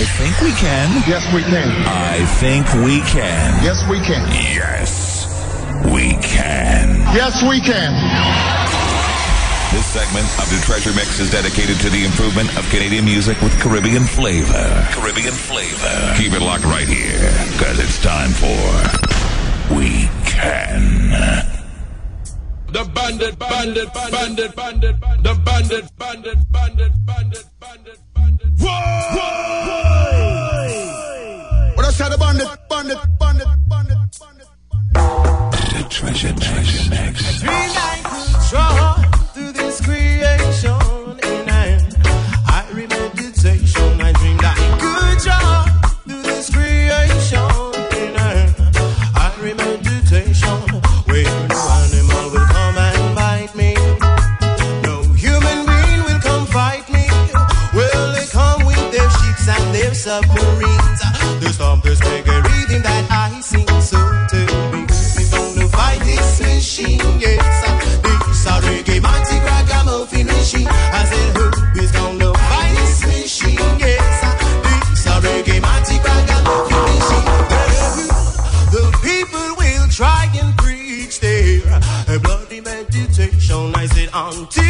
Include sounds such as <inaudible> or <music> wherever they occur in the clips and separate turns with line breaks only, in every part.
I think we can.
Yes, we can.
I think we can.
Yes, we can.
Yes, we can.
Yes, we can.
This segment of the Treasure Mix is dedicated to the improvement of Canadian music with Caribbean flavor. Caribbean flavor. Keep it locked right here, because it's time for We Can.
The bandit, bandit, bandit, bandit, bandit, the bandit, bandit, bandit, bandit, bandit.
What I said, the bandit, bandit, bandit, bandit, bandit.
The treasure,
treasure, next. Three nights, wrong to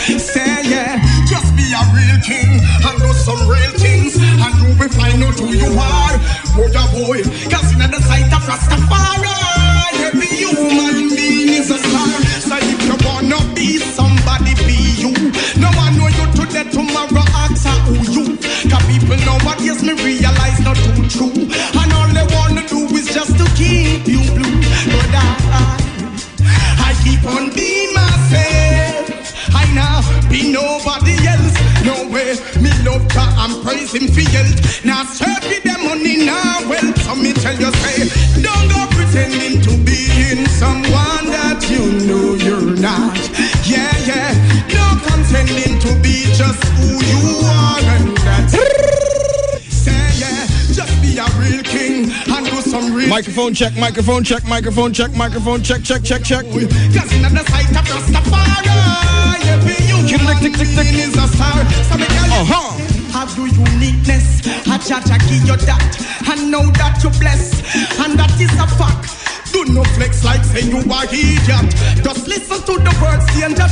Say
yeah, just be a real king and do some real things, and you will find out who you are. Boy, oh boy, cause in the sight of Rastafari. cause him feel Now serve me the money now well so me tell you Don't go pretending to be in someone that you know you're not. Yeah, yeah. No contending to be just who you are and that's Say yeah, just be a real king and do some real
Microphone check, microphone check, microphone check, microphone check, check, check, check.
Cause in sight of Rastafari Every human being is a star. So me tell you,
uh-huh.
how do you witness. A judge, I give you that. I know that you and that is a fact. Do no flex like you are idiot. Just listen to the words the end of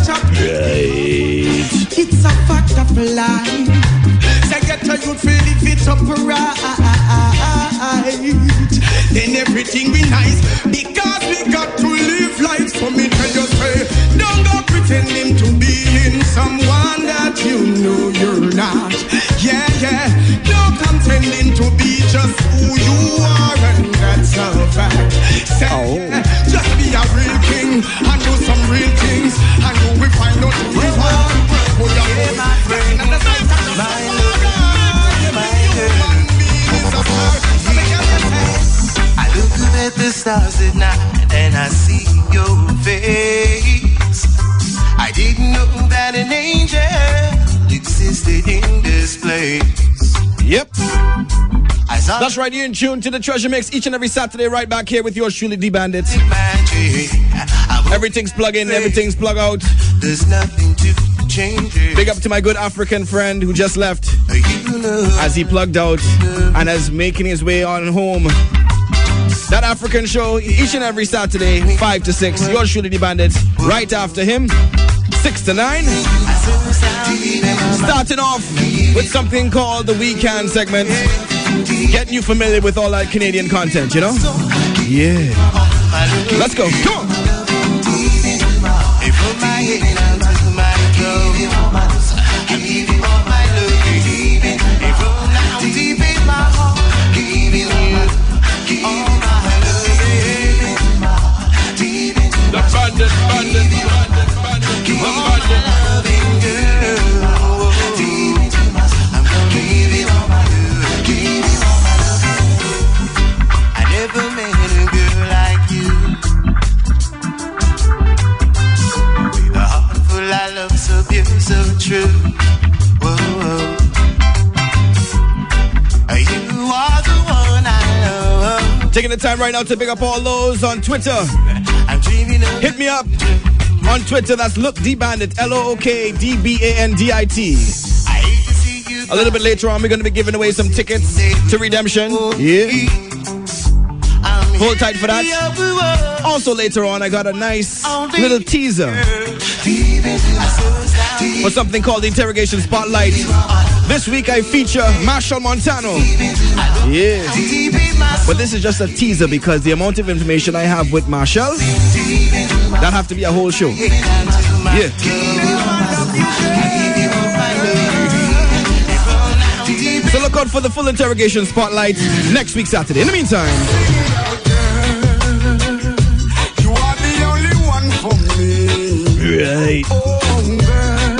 It's a fact of life. Say get a feel if it's upright. Then everything be nice because we got to live life. So me tell you say, don't go pretending to be in someone that you know you're not. Yeah, yeah. Yeah, just be a real king and do some real things, find out
I look at the stars at night and I see your face. I didn't know that an angel existed in this place.
Yep. That's right, you're in tune to the Treasure Mix each and every Saturday, right back here with yours truly, D Bandit.
magic. I won't
Everything's plug in, everything's plug out.
There's nothing to change it.
Big up to my good African friend who just left as he plugged out and is making his way on home. That African show each and every Saturday, 5 to 6. Yours truly, D Bandits. Right after him, 6 to 9. Starting off with something called the Weekend segment. Getting you familiar with all that Canadian content, you know? Yeah. Let's go. Come on.
I love.
Taking the time right now to pick up all those on Twitter.
I'm dreaming of
Hit me up on Twitter. That's Look D Bandit. L O O K D B A N D I T.
I hate to see you
A little bit later on, we're going to be giving away some tickets to Redemption. Yeah. Hold tight for that.
that.
Also, later on, I got a nice little teaser for something called the Interrogation Spotlight. This week, I feature Machel Montano. Yeah. But this is just a teaser because the amount of information I have with Machel, that have to be a whole show. Yeah. So look out for the full interrogation spotlight next week Saturday. In the meantime,
You are the only one for me.
right.
Girl.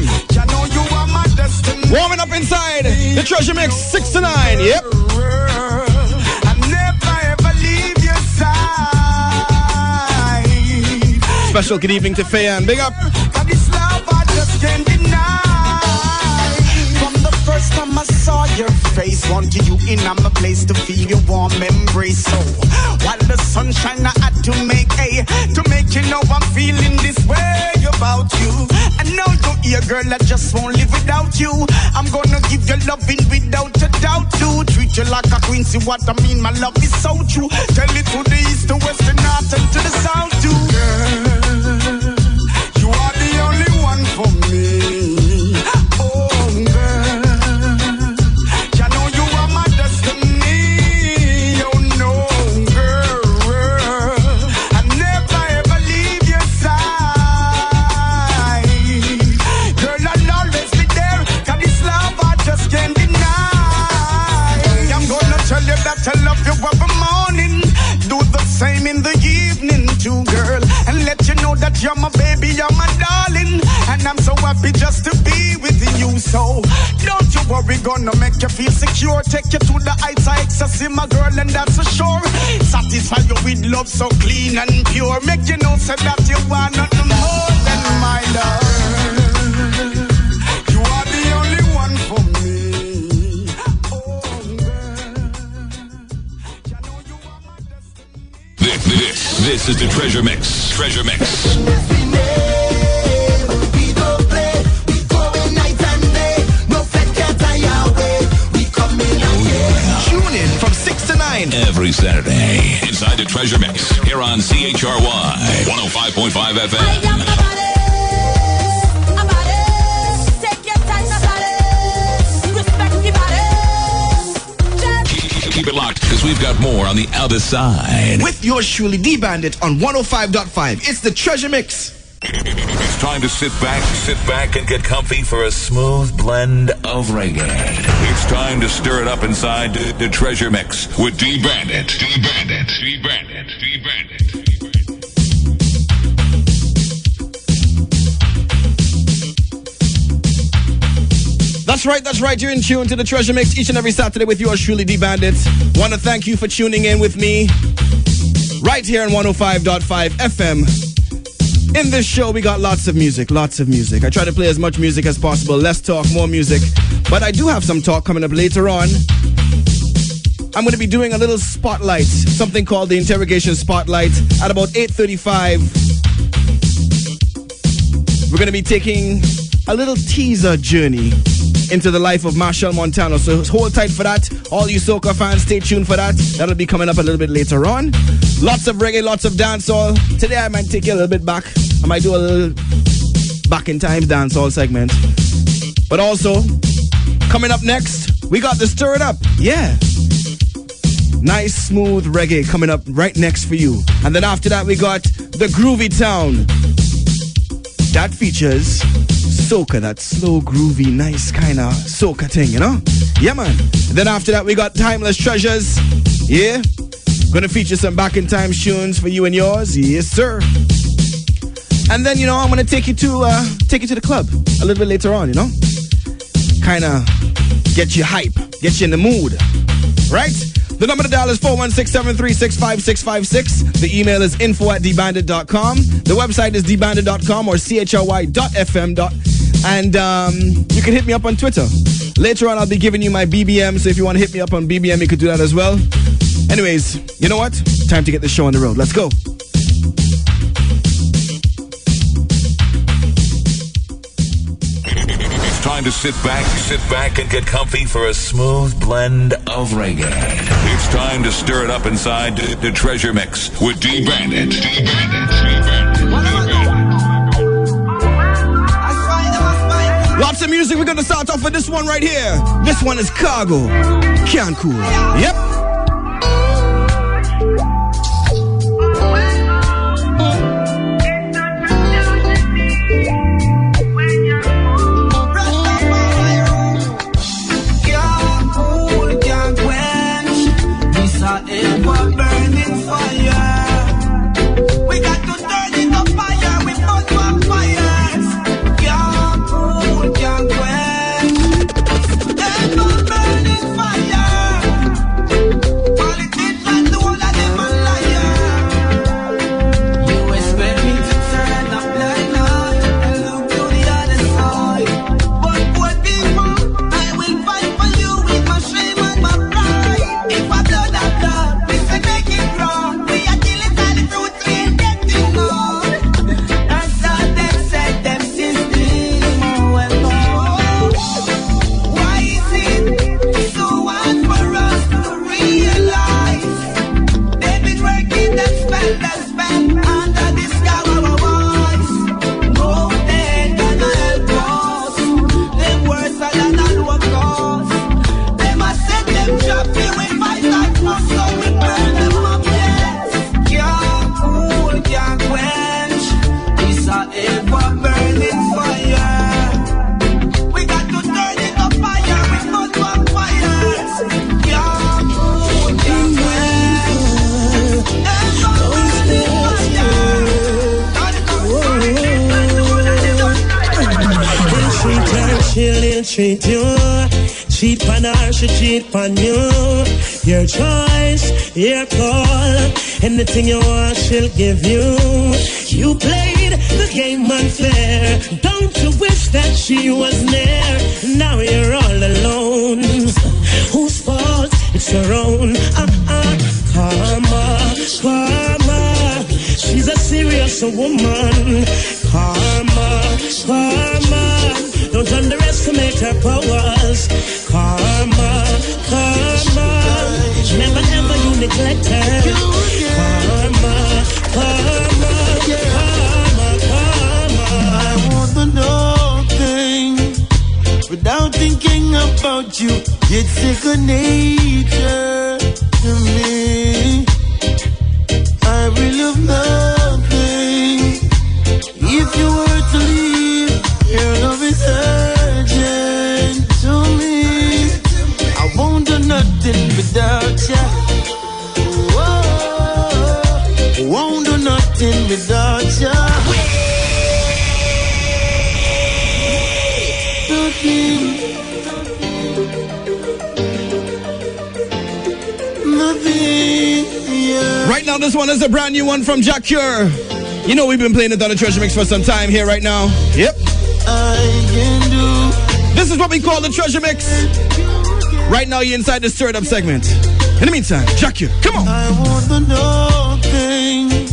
<coughs> you know you are my destiny.
Warming up inside the treasure mix six to nine. Yep. Special good evening to Fayan. Big up.
I time I saw your face, wanted you in my place to feel your warm embrace. So while the I had to make a to make you know I'm feeling this way about you. And now you here, girl, I just won't live without you. I'm gonna give you loving without a doubt treat you like a queen. See what I mean? My love is so true. Tell it to the east, the west, the north, and to the south too. Girl, you are the only one for me. You're my baby, you're my darling. And I'm so happy just to be with you. So don't you worry, gonna make you feel secure. Take you to the heights of ecstasy, my girl, and that's for sure. Satisfy you with love so clean and pure. Make you know say that you want nothing more than my love.
This, is the Treasure Mix. Treasure Mix.
Tune in from six to nine.
Every Saturday. Inside the Treasure Mix. Here on CHRY 105.5 FM. Keep it locked because we've got more on the other side.
With yours truly, D Bandit on 105.5. It's the Treasure Mix.
It's time to sit back, sit back and get comfy for a smooth blend of reggae. It's time to stir it up inside the, the Treasure Mix with D Bandit. D Bandit. D Bandit.
That's right, that's right. You're in tune to the Treasure Mix each and every Saturday with yours truly, D Bandit. Want to thank you for tuning in with me right here on 105.5 FM. In this show, we got lots of music, lots of music. I try to play as much music as possible, less talk, more music. But I do have some talk coming up later on. I'm going to be doing a little spotlight, something called the interrogation spotlight at about 8:35. We're going to be taking a little teaser journey into the life of Machel Montano. So hold tight for that. All you soca fans, stay tuned for that. That'll be coming up a little bit later on. Lots of reggae, lots of dancehall. Today I might take you a little bit back. I might do a little back in time dancehall segment. But also, coming up next, we got the Stir It Up. Yeah. Nice, smooth reggae coming up right next for you. And then after that, we got the Groovy Town. That features soca, that slow, groovy, nice kind of soca thing, you know? Yeah, man. Then after that, we got Timeless Treasures. Yeah? Gonna feature some back in time tunes for you and yours. Yes, sir. And then, you know, I'm gonna take you to uh, take you to the club a little bit later on, you know? Kinda get you hype, get you in the mood. Right? The number to dial is 416-736-5656. The email is info at dbandit.com. The website is dbandit.com or chry.fm. And um, you can hit me up on Twitter. Later on, I'll be giving you my BBM, so if you want to hit me up on BBM, you could do that as well. Anyways, you know what? Time to get the show on the road. Let's go.
Time to sit back, sit back and get comfy for a smooth blend of reggae. It's time to stir it up inside the, the Treasure Mix with D Bandit. D Bandit.
Lots of music. We're going to start off with this one right here. This one is Khago. Can't. Yep.
You
know
we've been playing it the Treasure Mix for some time here right now. Yep. This is what we call the Treasure Mix. Right now, you're inside the stirred up segment. In the meantime, Jah Cure, come on.
I want to know things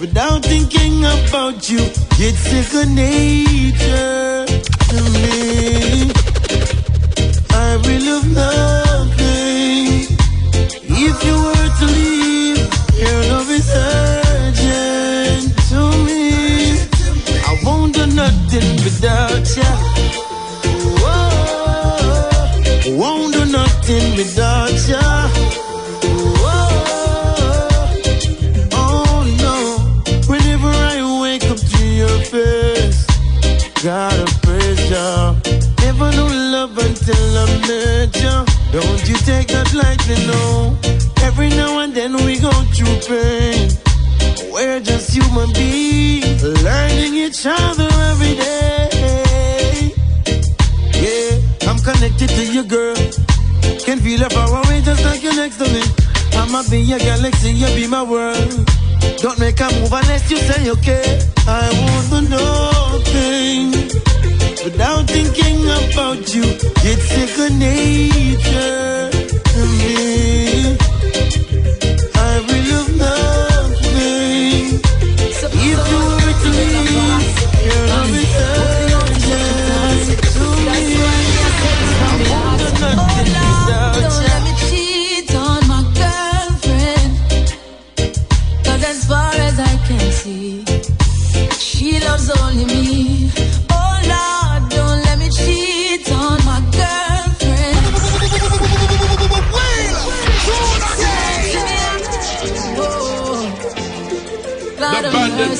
without thinking about you. It's second nature to me. I really love I'ma be your galaxy, you be my world. Don't make a move unless you say okay. I want to know things without thinking about you. It's second nature to me.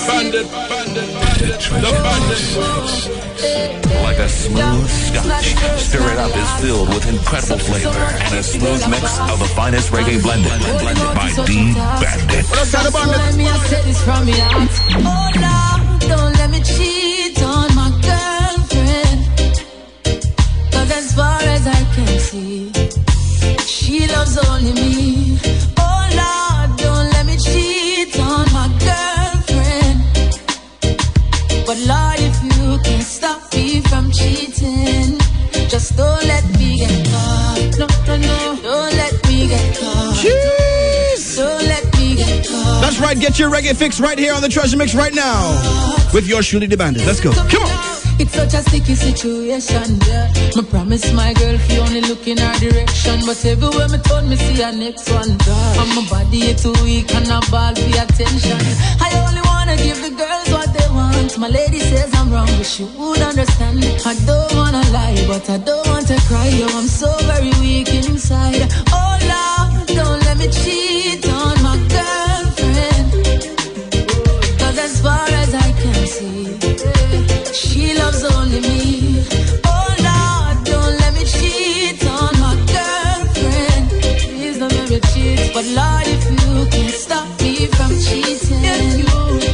Bandit, bandit, bandit, bandit, the bandit.
Like a smooth scotch, Stir It Up is filled with incredible flavor and a smooth mix of the finest reggae blended, blended by D Bandit.
So let me say this from your heart. Oh Lord, don't let me cheat on my girlfriend. Cause as far as I can see, she loves only me. But Lord, if you can stop me from cheating, just don't let me get caught. No, no, no, don't let me get caught. Jeez. Don't let me get caught.
That's right, get your reggae fix right here on the Treasure Mix right now. With your Shuli the Bandit. Let's go. Come on.
It's such a sticky situation, yeah. Me promise my girl fi only look in her direction, but everywhere me turn, me see her next one. And my body too weak and I ball for attention. I only wanna give the girls what. My lady says I'm wrong, but she would understand. Me. I don't wanna lie, but I don't want to cry. Yo, I'm so very weak inside. Oh Lord, don't let me cheat on my girlfriend. Cause as far as I can see, she loves only me. Oh Lord, don't let me cheat on my girlfriend. Please don't let cheat. But Lord, if you can stop me from cheating,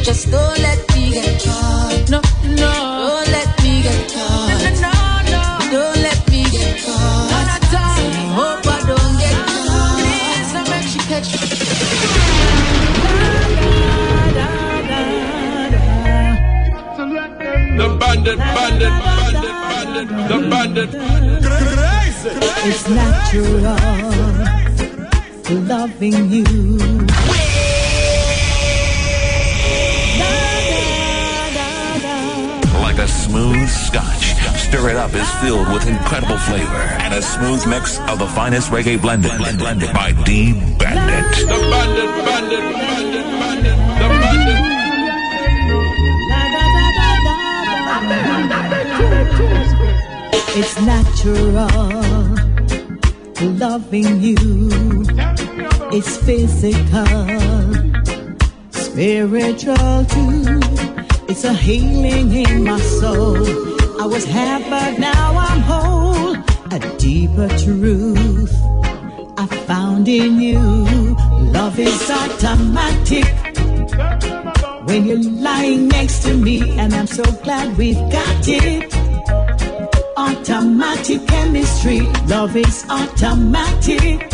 just don't let me get caught. No, no, don't let me get caught. No, no, no, don't let me get caught. None at all. So I don't get caught. Please don't make she catch.
The bandit, bandit, bandit, bandit, the bandit.
It's natural loving you.
Smooth scotch, Stir It Up is filled with incredible flavor and a smooth mix of the finest reggae blended, blended by D Bandit.
The bandit, bandit, bandit, bandit, the bandit.
It's natural loving you. It's physical, spiritual too. It's a healing in my soul. I was half, but now I'm whole. A deeper truth I found in you. Love is automatic when you're lying next to me, and I'm so glad we've got it. Automatic chemistry, love is automatic.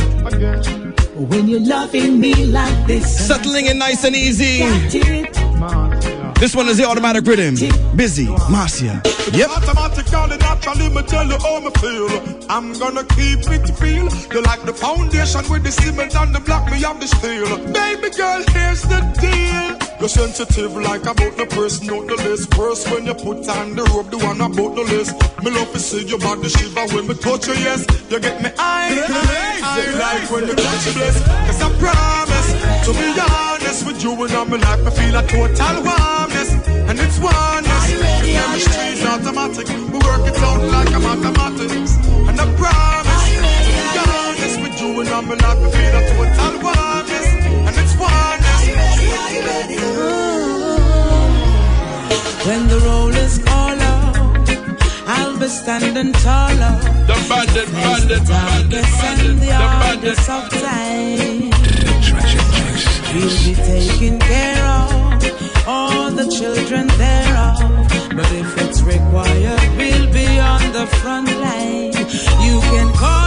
When you're loving me like this,
Settling it nice and easy.
got it.
This one is the automatic rhythm. Busy, Marcia. Yep.
Automatically, naturally, me tell you how me feel. I'm gonna keep it real. You like the foundation with the cement and the block, me have the steel. Baby girl, here's the deal. You're sensitive like about the person on the list. First, when you put on the rope, the one about the list. Me love to see your body shiver when me touch you, yes. You get me eye, eye, like when you touch your bliss. Cause I promise to be honest with you and I'm like I feel a total warmness. And it's oneness. The chemistry is automatic. We work it out like a mathematics. And I promise to be honest with you and I'm like me feel a total warmness. And it's.
When the roll is call out, I'll be standing taller.
The bandit, bandit, bandit,
Darkest and the
the bandit.
hardest of time. We'll be taking care of all the children thereof. But if it's required, we'll be on the front line. You can call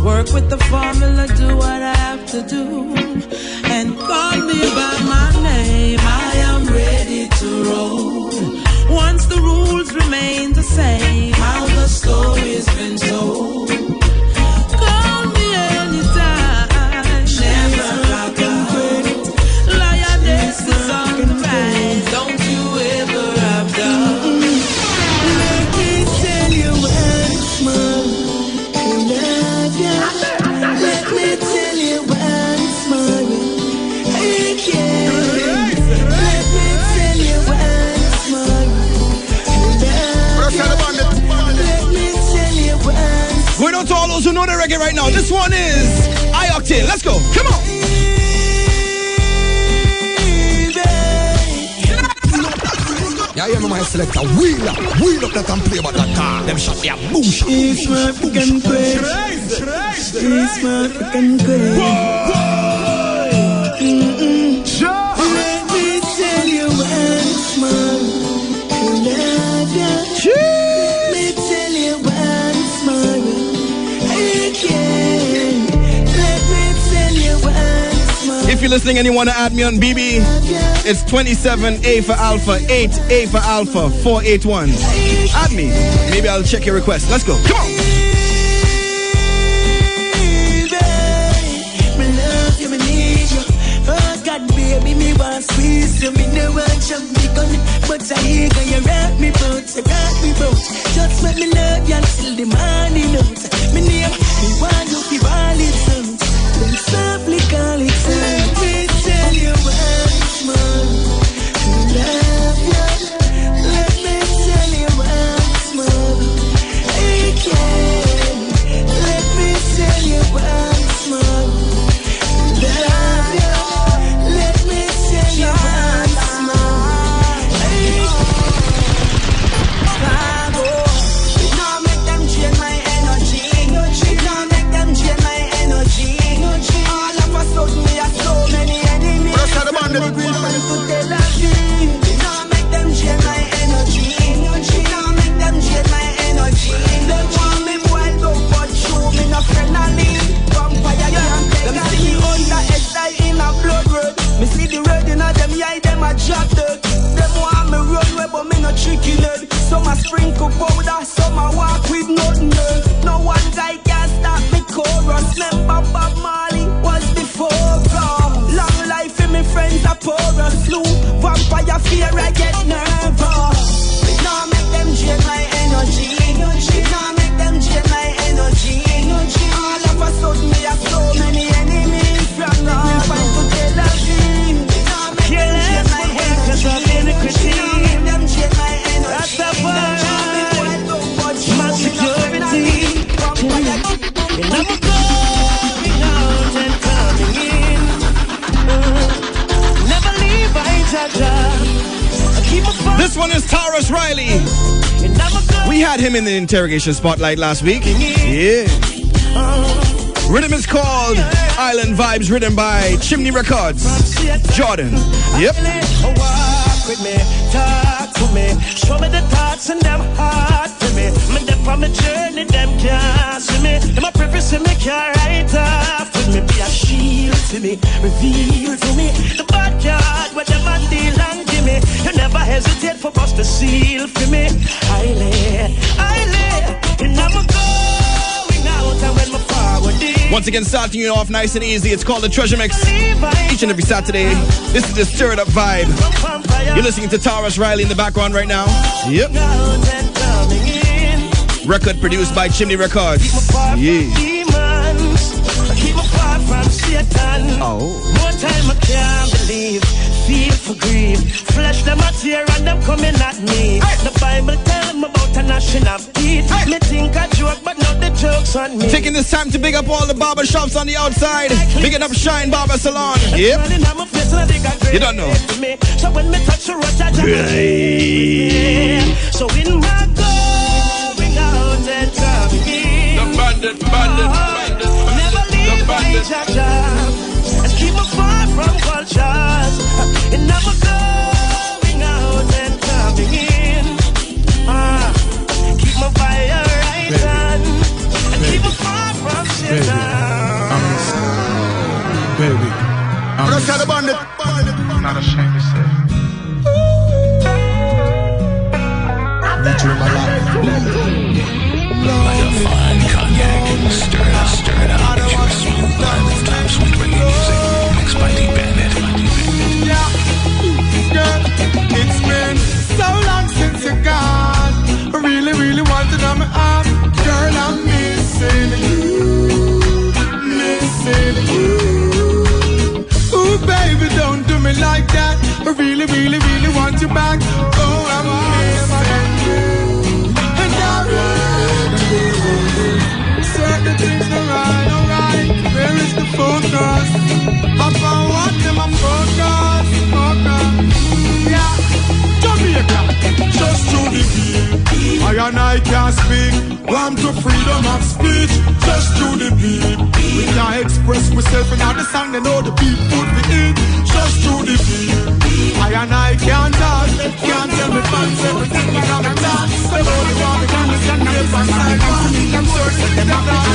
work with the formula, do what I have to do, and call me by my name. I am ready to roll. Once the rules remain the same, how the story's been told.
Selector. Wheel up, wheel up that and play about that car. Them shot boom shot.
It's my African queen. It's my African queen.
You're listening and you want to add me on BB, it's 27A for Alpha, 8A for Alpha, 481. Add me. Maybe I'll check your request. Let's go. Come on.
You, you. You. But I hear you me you me. Just let me love you until the morning out. Me name, me want you it
him in the interrogation spotlight last week. Yeah. Rhythm is called Island Vibes, written by Chimney Records. Jordan. Yep.
Walk with me, talk to me, show me the thoughts and them hard for me. Me dep on my journey, them can't see me. Them a preface me, can't write off with me. Be a shield to me, reveal to me the backyard where them a deal me. You never hesitate for us to seal for me. I lay, I lay, and I'm going out and when my forward.
Once again, starting you off nice and easy. It's called the Treasure Mix. Each and every Saturday. This is the Stir It Up vibe. You're listening to Tarrus Riley in the background right now. Yep. Record produced by Chimney Records. Yeah.
Demons, I keep me from Satan.
Oh.
For. Flesh them a tear and them coming at me. The Bible tell me about a nation of teeth. Me think joke, but not the joke's on me.
Taking this time to big up all the barber shops on the outside. Bigging up Shine Barber Salon. Yep.
Smiling on my face and I think I great
You don't know.
So when me touch the road, I just So in my going out and coming.
The bandit, bandit, bandit.
Never leave my job
Stir it up, stir it up. Get you a smooth blend of top swing reggae music. Mixed by D-Bandit.
Want back. Oh. And I really certain things are right. Where is the focus? I them I'm. Yeah, just to the beat. I and I can't speak. Want to freedom of speech, just to the beat. We can express myself in the song, they know the beat put me in. Just to the beat. I and I can't talk, can't tell me fans everything I gotta talk. They only want me to understand the fans, I can see them searching, them not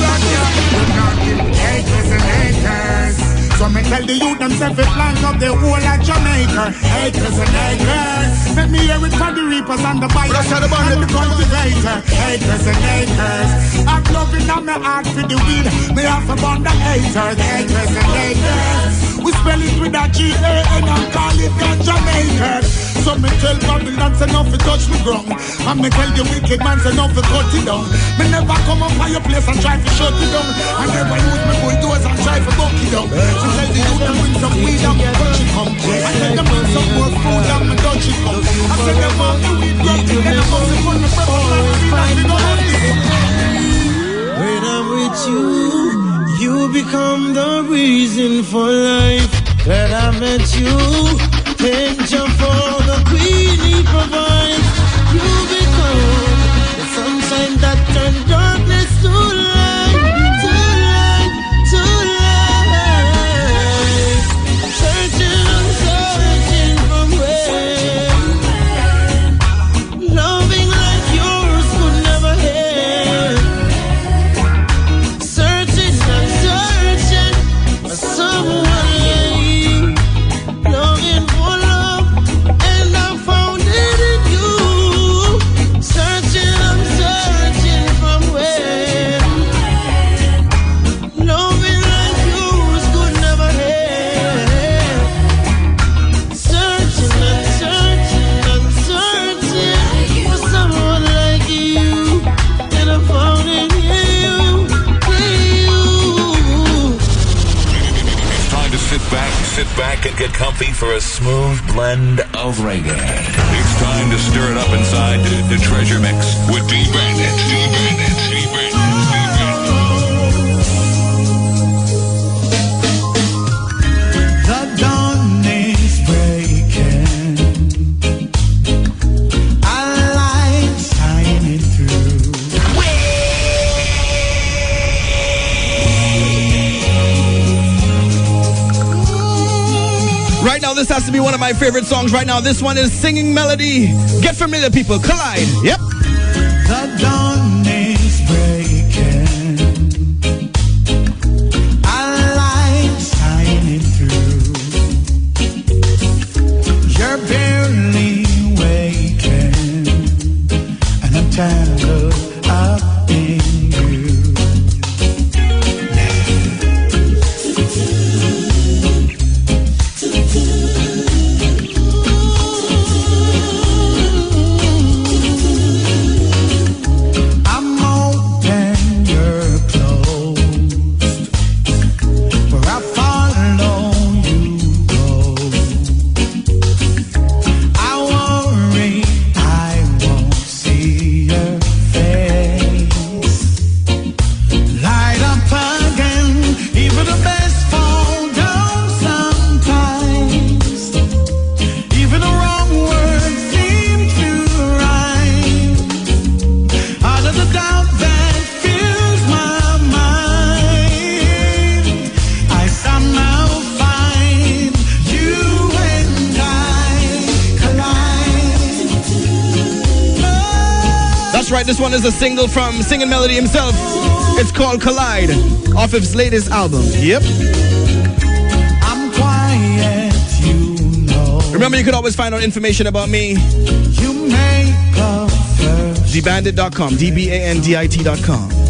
Haters and haters. So me tell the youth themself it plant up the whole of Jamaica. Haters and haters. Let me hear it for the reapers and the buyers
the
and the cultivator. Haters and haters. I'm loving on my heart for the weed. Me have to burn the haters. Haters and haters. We spell it with a G-A-N and call it the Jamaican. So me tell Babylon say enough to touch me ground. And me tell the wicked man say enough to cut it down. Me never come up by your place and try to shut it down. I never use me bulldozer and try to buck it down. So tell the youth them bring some weed and me touch it come. I tell them bring some more food and me touch it come. I tell them all the weed grub. Then I must have put me purpose and me go on this.
When I'm with you, you become the reason for life. When I met you, angel for the and
get comfy for a smooth blend of reggae. It's time to stir it up inside the, treasure mix with
D-Bandit.
D-Bandit. D-Bandit. this has to be one of my favorite songs right now. This one is Singing Melody. Get familiar, people. Collide. Yep. one is a single from Singing Melody himself. It's called Collide, off his latest album. Yep.
Quiet, you know.
Remember, you can always find out information about me. Dbandit.com,
D-B-A-N-D-I-T.com.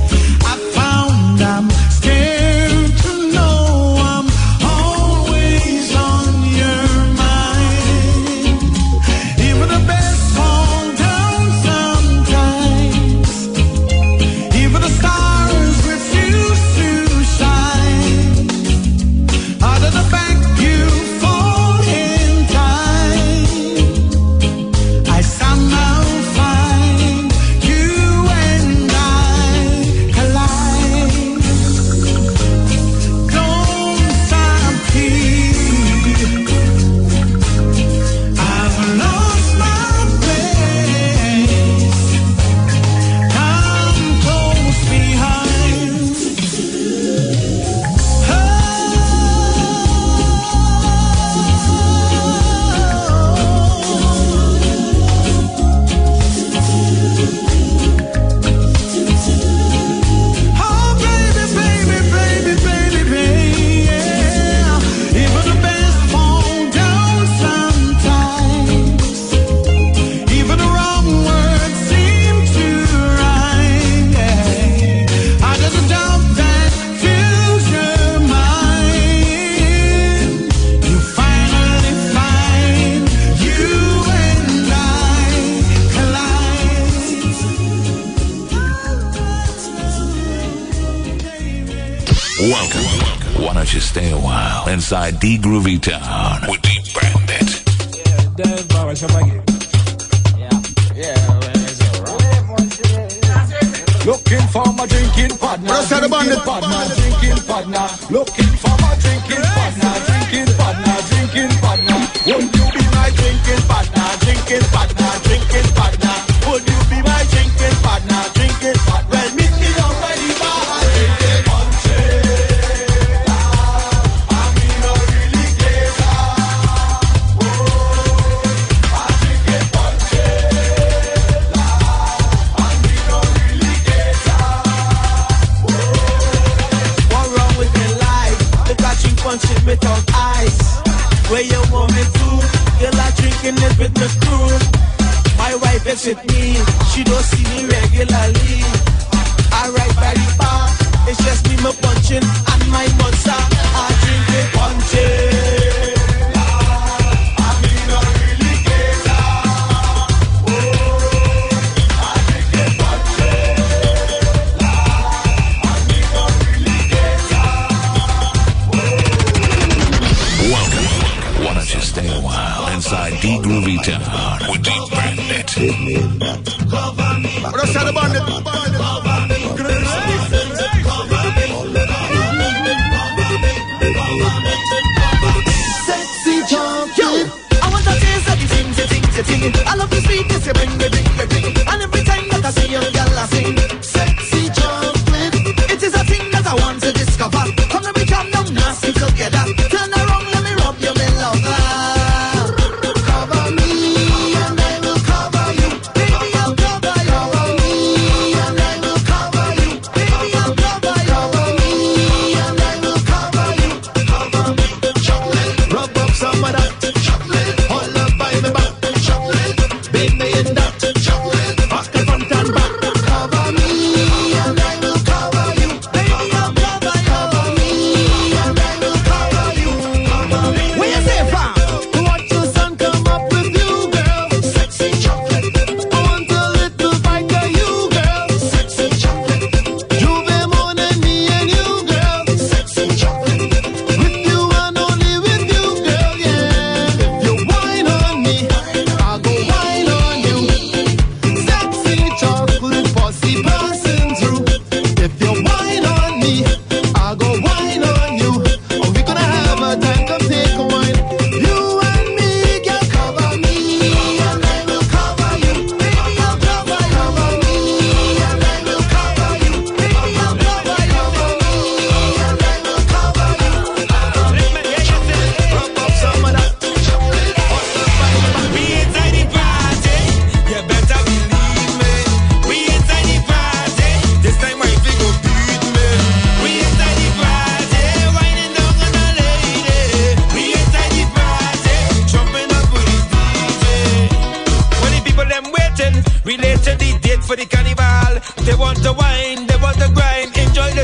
The
Groovy Town with
the Bandit.
Yeah, yeah, yeah, Looking for my drinking partner. Drinking partner. Drinking partner.
Looking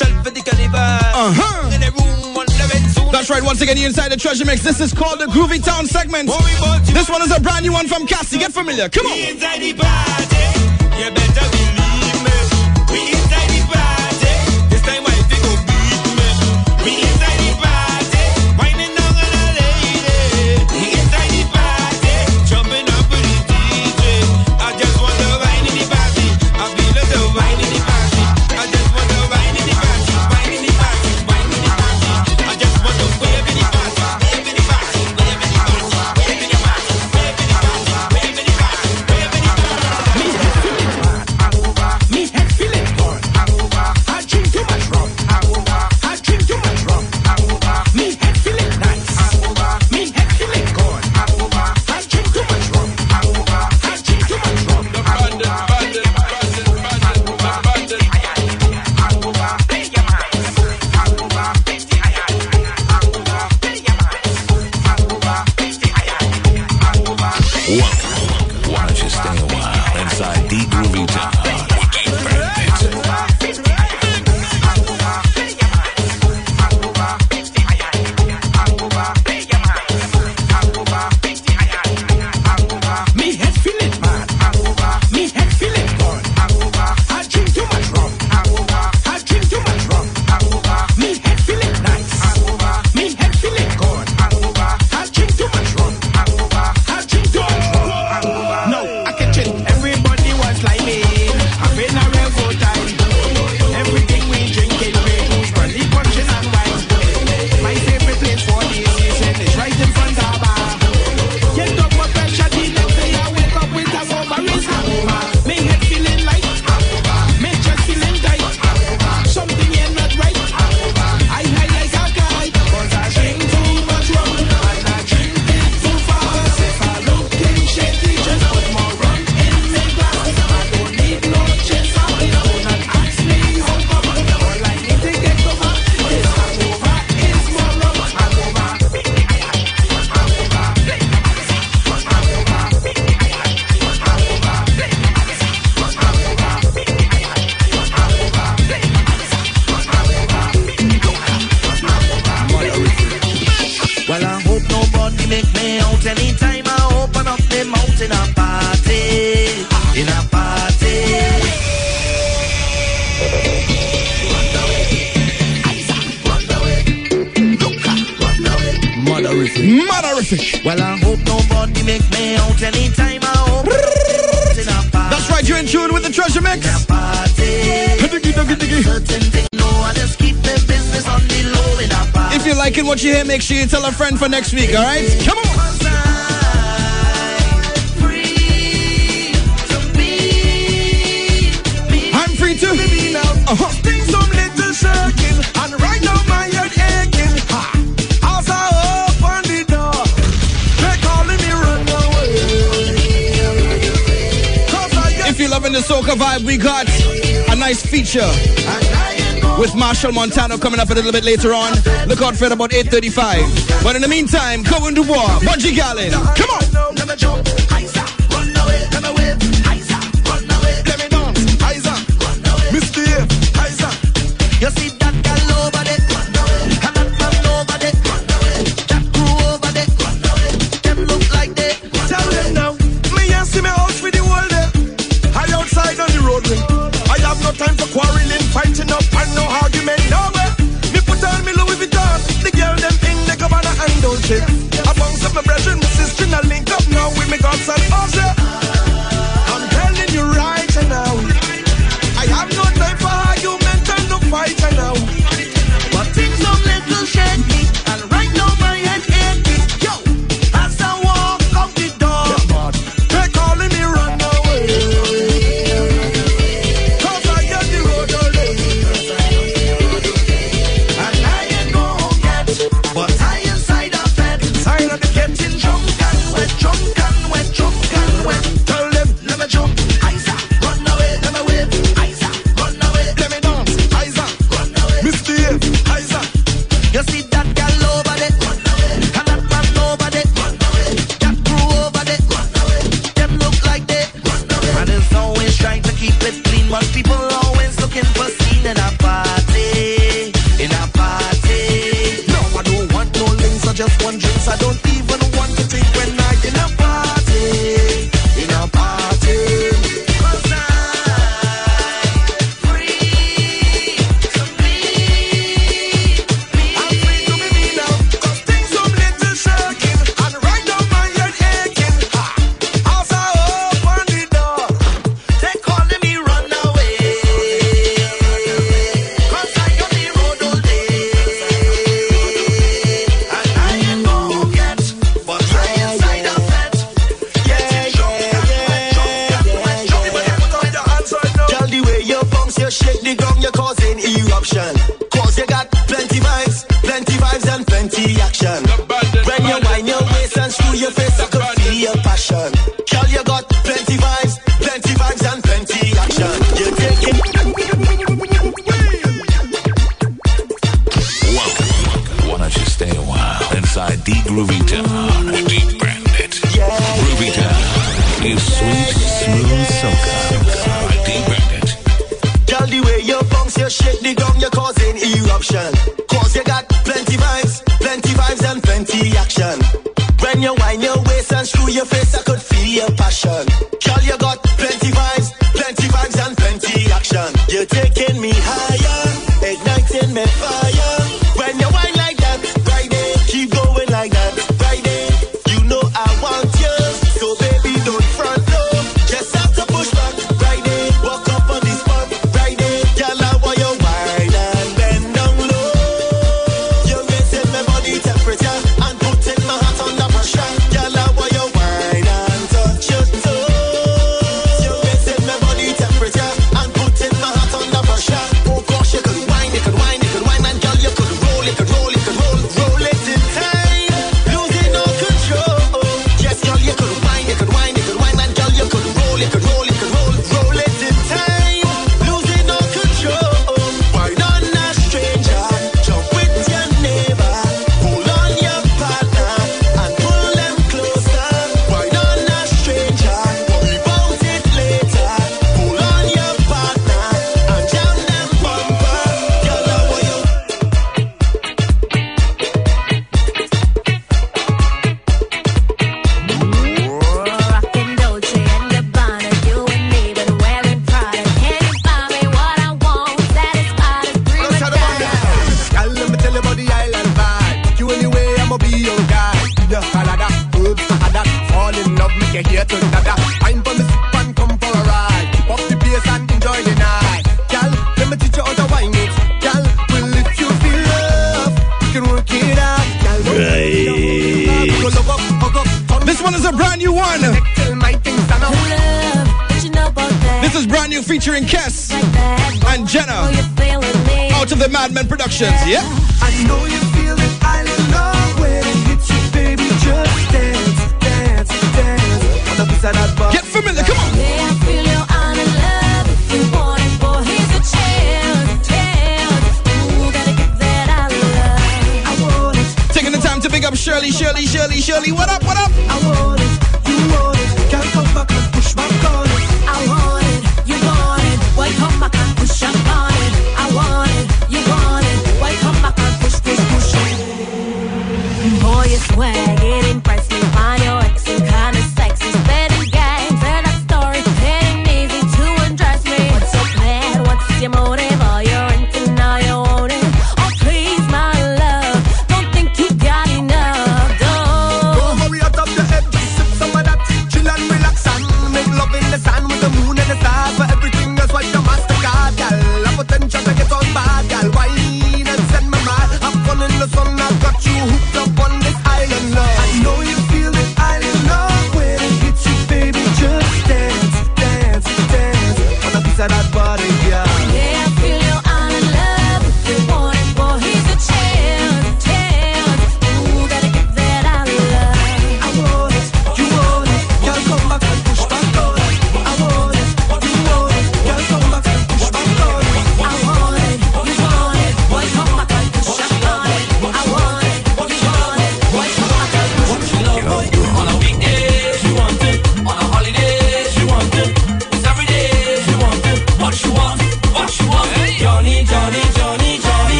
yourself the.
Uh-huh.
In the room, one.
That's right, once again, you inside the treasure mix. This is called the Groovy Town segment. This one is a brand new one from Cassi. Get familiar. Come on.
for next week, all
right? Montano coming up a little bit later on. Look out for it about 8.35. But in the meantime, Kerwin Dubois, Bunji Garlin. Come on!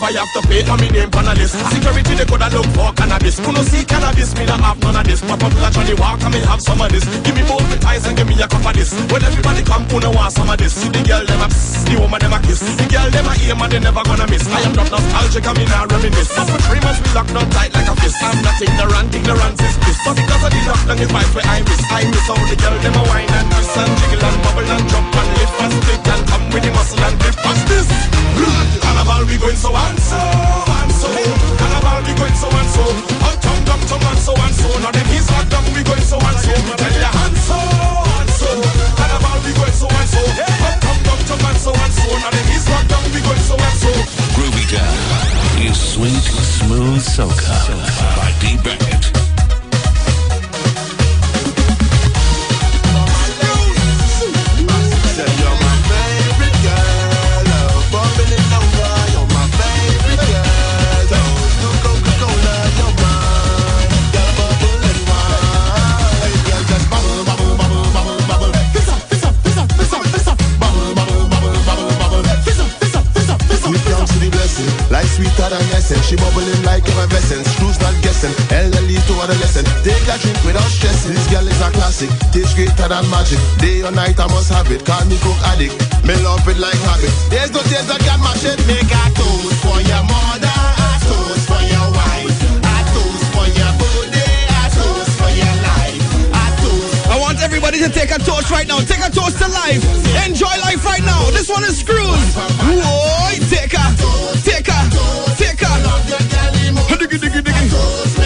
If I
have to
pay, I mean name on a list. Security they coulda look for cannabis. Who no see cannabis, me not have none of this. Pop up like on the walk, I may have some of this. Give me both the ties and give me a cup of this. When everybody come, who no want some of this. See the girl them a pss, the woman them a kiss. The girl them a aim and they never gonna miss. I am not nostalgic, I mean I reminisce. But for three months we locked down tight like a fist. I'm not ignorant, ignorance is bliss. But because of the lockdown, it fight where I miss. I miss how the girl them a wine and twist and jiggle and bubble and jump and lift and stick and come with the muscle and grip. What's this? Carnival we going so and so and so. Carnival we going so and so. Up tongue down tongue and so and so. Now them he's locked down we going so and so. Me tell ya and so and so. Carnival we going so and so. Up tongue down tongue and so and so. Now them he's locked down we going so and so.
Groovy Town is sweet, smooth soca by D.
sweeter than essence. She bubbling like effervescence. Truth's not guessing, elderly to adolescent. Take a drink without stressing. This girl is a classic, tastes greater than magic. Day or night I must have it. Call me cook addict, me love it like habit. There's no days I can match it. Make a toast for your mother, a toast for your wife,
everybody to take a toast right now. Take a toast to life. Enjoy life right now. This one is Screws. Whoa, take a, take a, take a. Diggy, diggy, diggy.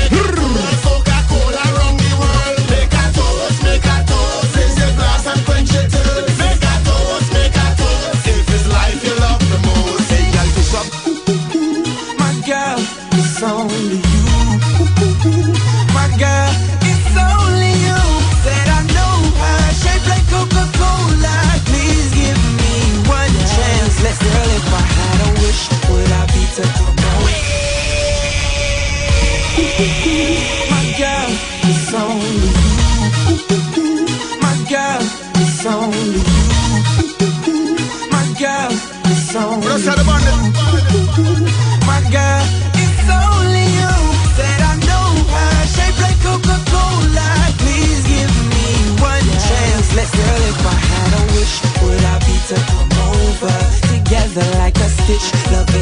Together like a stitch, loving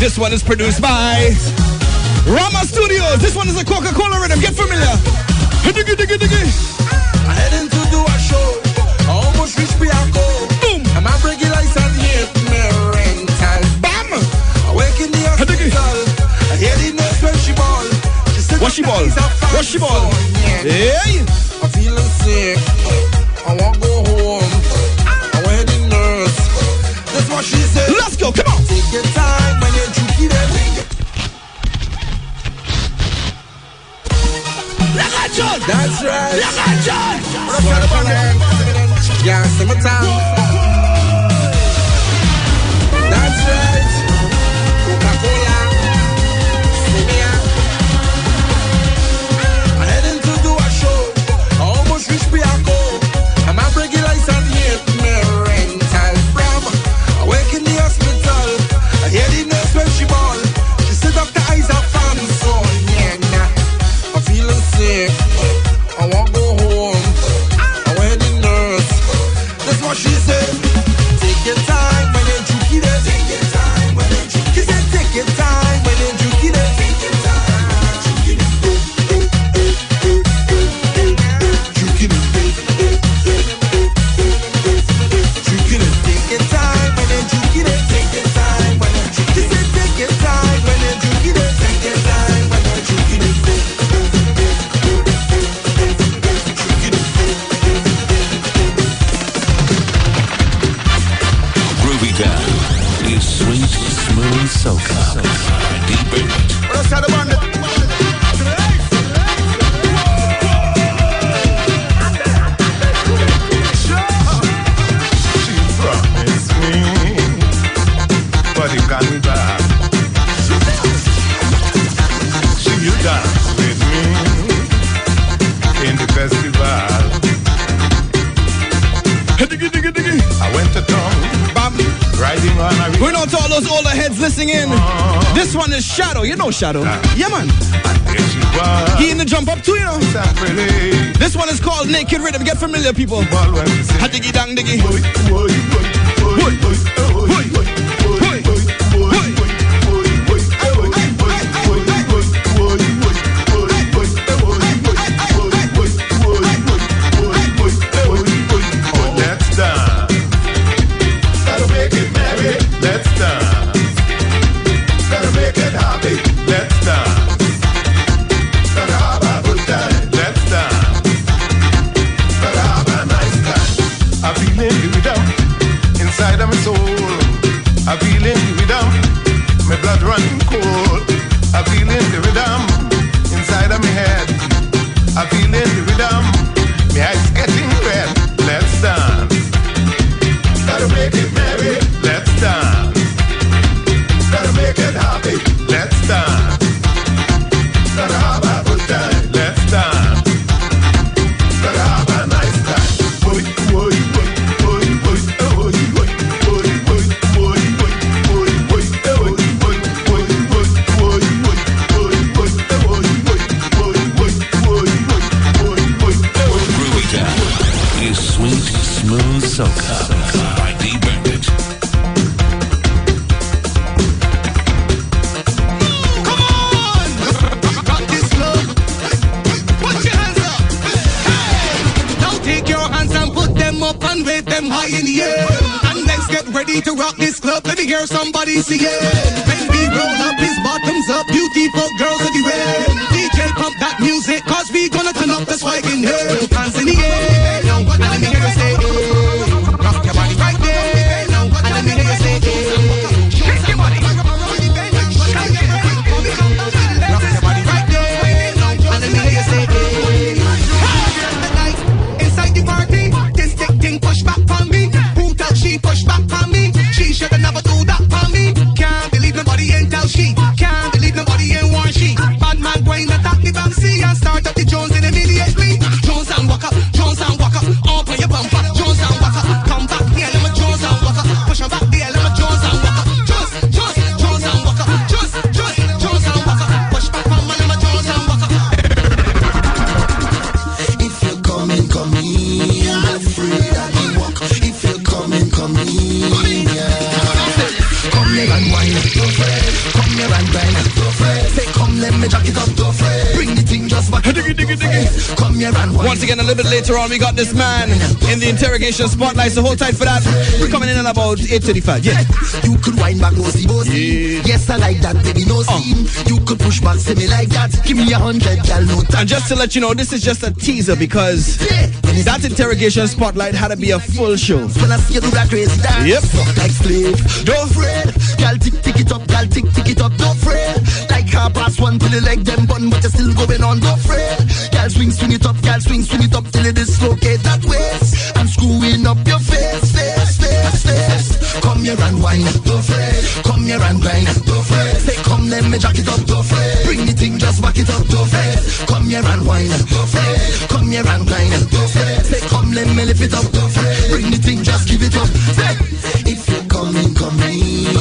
This one is produced by Rama Studios. This one is a Coca-Cola riddim. Get familiar. Diggy, diggy, diggy.
I'm heading to do a show. I almost reached Bianco. Boom. And my breaking lights on here. Rental.
Bam.
I wake in the hospital. I hear the nurse when she ball. She said,
What she ball? What she ball? Hey.
I'm feeling sick. I won't go home.
I wear the nurse. That's what she said. Let's go. Come on. Take your time.
That's right. Yeah, man, John. Summertime. Yeah. Shadow. Yeah, man. He in the jump up too, you know. This one is called Naked Riddim. Get familiar, people. Nation Spotlight, so hold tight for that. We're coming in at about 8.35, yeah.
You could wind back, nosey, bossy. Yeah. Yes, I like that, baby, no uh. You could push back, say me like that. Give me a hundred, girl. no time.
And just to let you know, this is just a teaser because that interrogation spotlight had to be a full show.
When I see you do that crazy dance,
yep.
like slave, don't fret. Girl, tick, tick it up, girl. tick, tick it up, don't fret. Like car pass one till you like them bun, but you're still going on, don't fret. Girl, swing, swing it up, girl. swing, swing it up till it dislocate that waist.
Here and wine, don't afraid. Come here and grind, don't afraid. Say come let me jack it up, don't afraid. Bring the thing, just back it up, don't afraid. Come here and wine, don't afraid. Come here and grind, don't afraid. Say come let me lift it up, don't afraid. Bring the thing, just give it up. Say if you're coming, come in,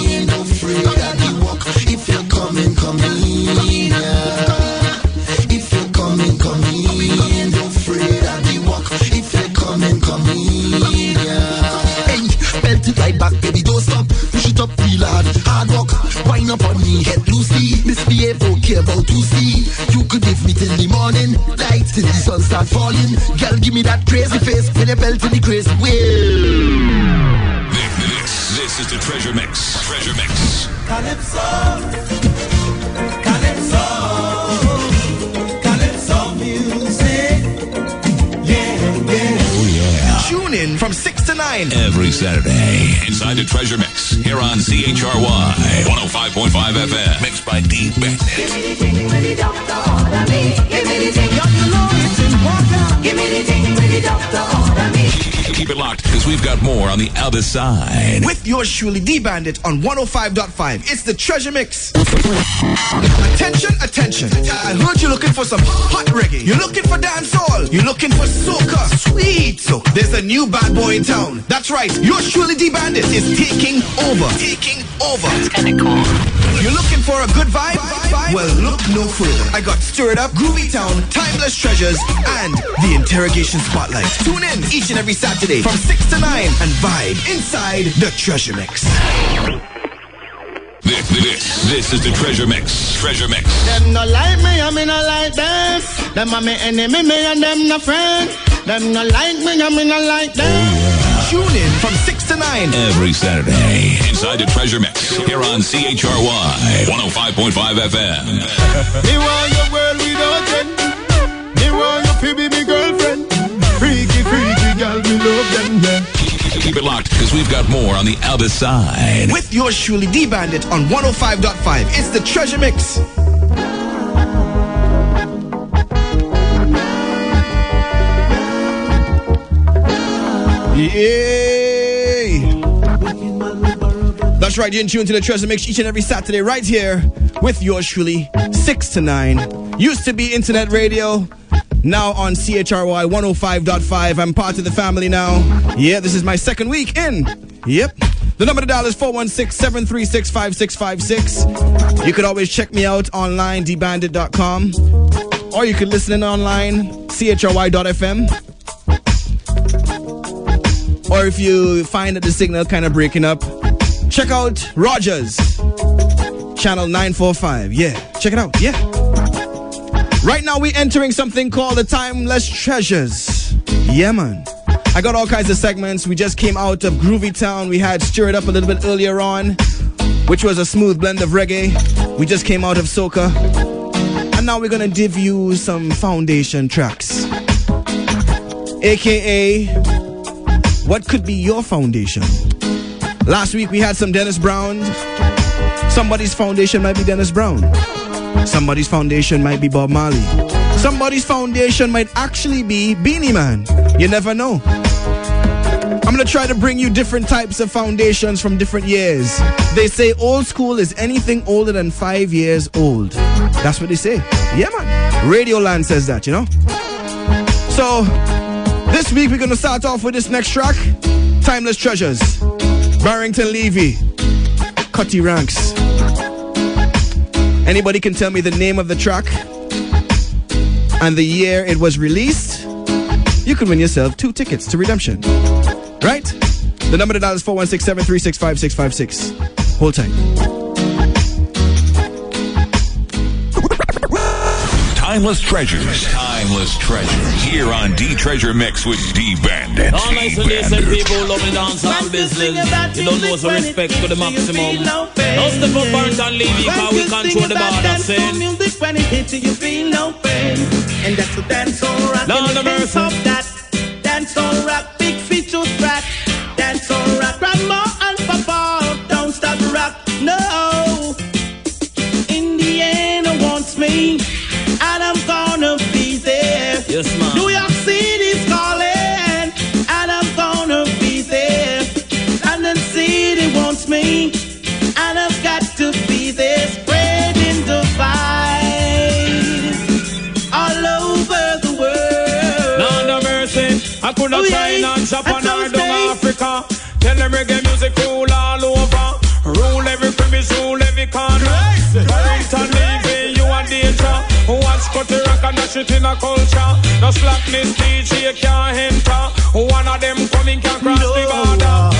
care about to see. You could give me till the morning, light till the sun start falling. Girl, give me that crazy face when you belt in the crazy way.
This, this is the Treasure Mix. Treasure Mix.
Calypso, Calypso,
from 6 to 9.
Every Saturday, inside the Treasure Mix, here on CHRY 105.5 FM, mixed by D Bandit. Keep it locked, because we've got more on the other side.
With yours truly, D Bandit on 105.5. It's the Treasure Mix. Attention, attention. I heard you're looking for some hot reggae. You're looking for dancehall. You're looking for soca. Sweet soca. There's a new bad boy in town. That's right. Yours truly, D Bandit is taking over. Taking over. That's kind of cool. You're looking for a good vibe? Well, look no further. I got Stirred Up, Groovy Town, Timeless Treasures, and the Interrogation Spotlight. Tune in each and every Saturday from 6 to 9 and vibe inside the Treasure Mix.
This, this, this is the Treasure Mix. Treasure Mix.
Them no like me, I me no like them. Them are me enemy, me and them no friends. Them no like me, I me no like them.
Tune in from 6 to 9.
Every Saturday, inside the Treasure Mix, here on CHRY 105.5 FM.
Me want your world without end. Me want you to be my girlfriend. Freaky, freaky girl, me love them, yeah.
Keep it locked, because we've got more on the other side.
With yours truly, D Bandit on 105.5. It's the Treasure Mix. That's right, you're in tune to the Treasure Mix each and every Saturday right here with yours truly, 6 to 9. Used to be internet radio, now on CHRY 105.5. I'm part of the family now. Yeah, this is my second week in. Yep. The number to dial is 416 736 5656. You could always check me out online, dbandit.com. Or you could listen in online, chry.fm. Or if you find that the signal kind of breaking up, check out Rogers, channel 945. Yeah, check it out. Yeah. Right now, we're entering something called the Timeless Treasures. Yeah, man. I got all kinds of segments. We just came out of Groovy Town. We had Stir It Up a little bit earlier on, which was a smooth blend of reggae. We just came out of Soca. And now we're going to give you some foundation tracks. AKA, what could be your foundation? Last week we had some Dennis Brown. Somebody's foundation might be Dennis Brown. Somebody's foundation might be Bob Marley. Somebody's foundation might actually be Beenie Man. You never know. I'm gonna try to bring you different types of foundations from different years. They say old school is anything older than five years old. That's what they say. Yeah, man. Radioland says that, you know? So, this week we're gonna start off with this next track Timeless Treasures. Barrington Levy. Cutty Ranks. Anybody can tell me the name of the track and the year it was released? You can win yourself two tickets to Redemption. Right? The number to dial is 416 736 5656. Hold tight.
Timeless Treasures. Timeless Treasures. Here on D Treasure Mix with D Bandit.
All nice and decent people who love the dance and business. You don't know so respect to the maximum. Don't step up Barrington Levy, cause we control the border scene.
music when it hits you, you feel no pain. And that's what dancehall rock.
Lord of
the dance
mercy.
that. Dancehall rock, big feet to track.
I could not
yeah.
and Japan or down. Africa. Tell them reggae music rule all over. Rule every premise, rule every corner. Barrington leaving you a danger. Watch cut the rock and dash it in a culture. No slackness, DJ can't enter. One of them coming can cross the border.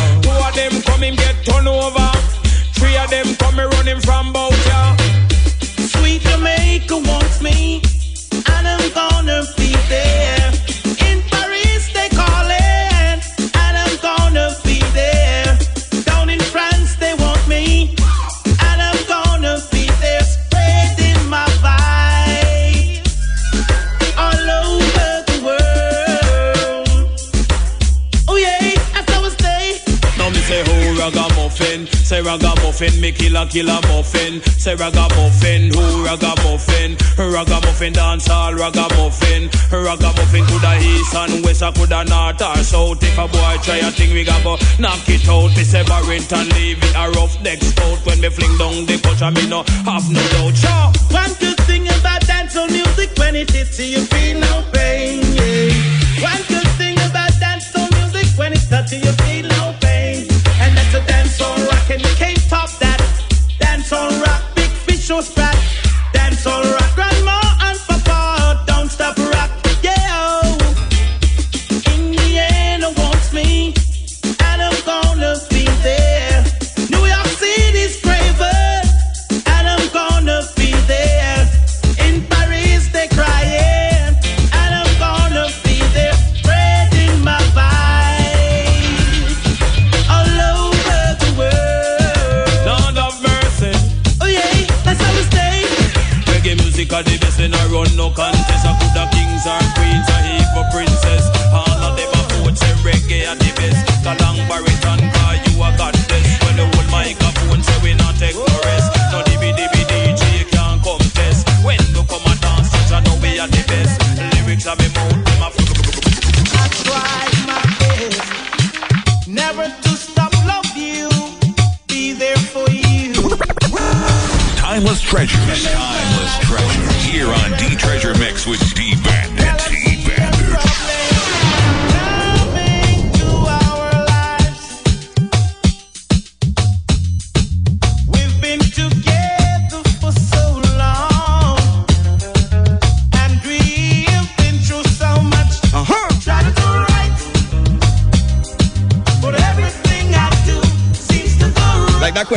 Ragamuffin me kill a kill muffin Say ragamuffin, who ragamuffin Ragamuffin dance all ragamuffin Ragamuffin coulda east and west or coulda north or south If a boy try a thing we gon' go knock it out Me say Barrington leave it a rough neck stout When me fling down the culture me no have no doubt Sure.
One good thing about dancehall music when it hits you, you feel no pain. Yeah. One good thing about dancehall music when it touches you feel no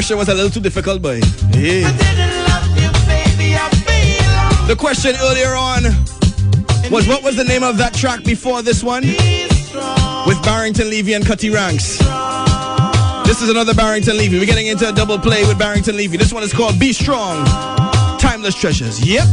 question was a little too difficult, boy. Yeah.
You, baby. I
The question earlier on was what was the name of that track before this one? With Barrington Levy and Cutty Ranks. This is another Barrington Levy. We're getting into a double play with Barrington Levy. This one is called Be Strong. Timeless Treasures. Yep.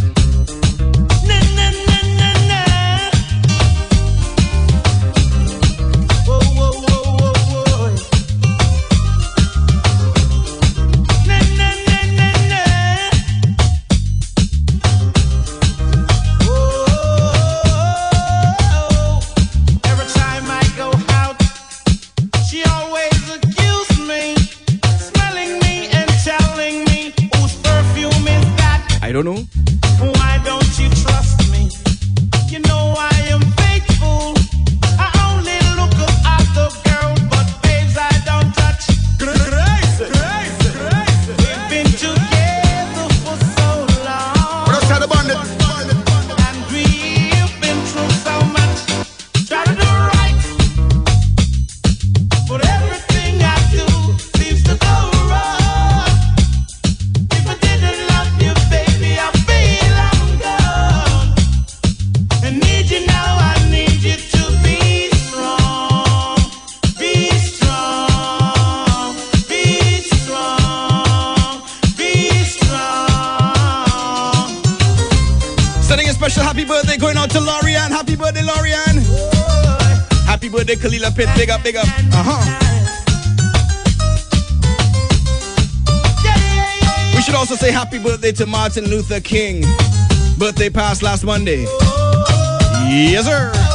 Birthday, Lorianne. Happy birthday, Kalila Pitt. Big up, big up. Uh huh. We should also say happy birthday to Martin Luther King. Birthday passed last Monday. Yes, sir.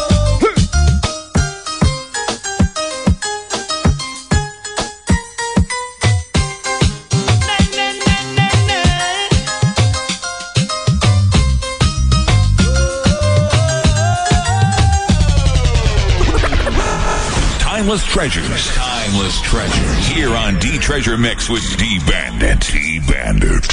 Treasures. Timeless treasures. Here on D Treasure Mix with D Bandit. D Bandit.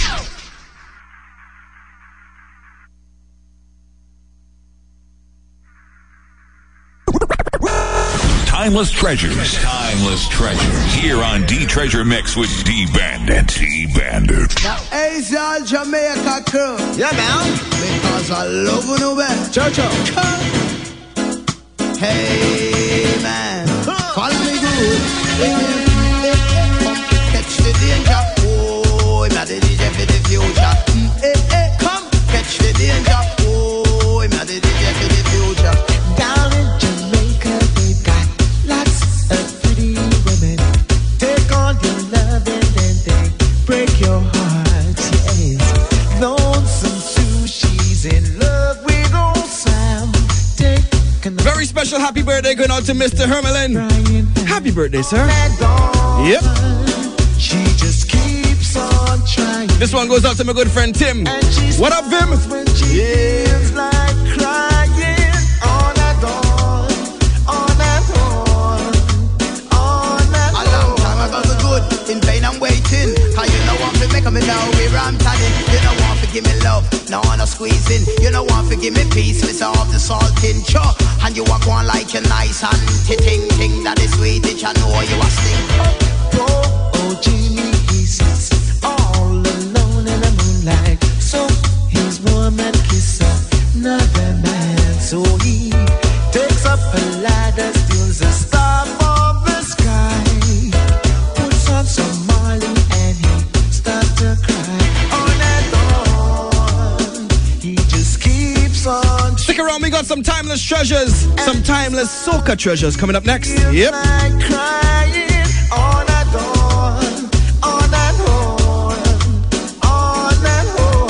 Timeless treasures. Timeless treasures. Here on D Treasure Mix with D Bandit. D Bandit.
Hey, it's all Jamaica crew. Yeah, man. Because I love you, no man. Churchill. Hey, Catch the danger. Oh, the the future. Mm, Hey, hey, come. Catch the danger.
Very special happy birthday going out to Mr. Hermelin. Happy birthday, sir. Yep.
She just keeps on trying.
This one goes out to my good friend Tim. What up, Vim?
When
give me love, no no squeezing. You know want to give me peace, miss off the salting. Sure, and you walk on like a nice and ting ting that is sweet. Did you know you are stink?
Oh, Jimmy, he sits all alone in the moonlight. So he's warm and kiss another man.
Got some timeless treasures. Some timeless soca treasures coming up next. Yep.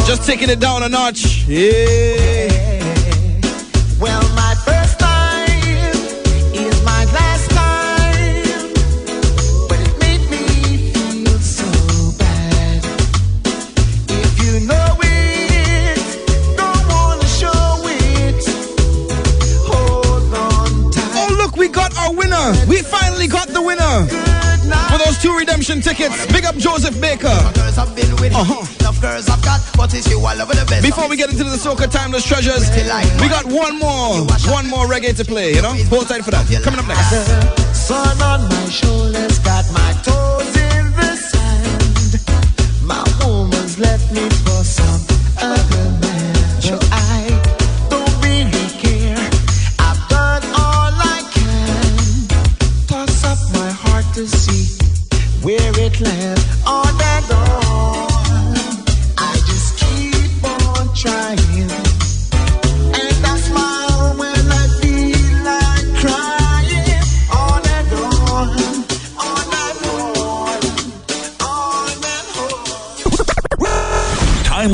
Just taking it down a notch. Yeah. For those two redemption tickets. Big up Joseph Baker.
Girls have been with
Uh-huh.
enough girls I've got, but it's you all over the best.
Before we get into the soca timeless treasures, we got one more, one more reggae to play, you know? Hold tight for that. Coming up next.
Sun on my shoulders, got my toes in the sand. My woman's left me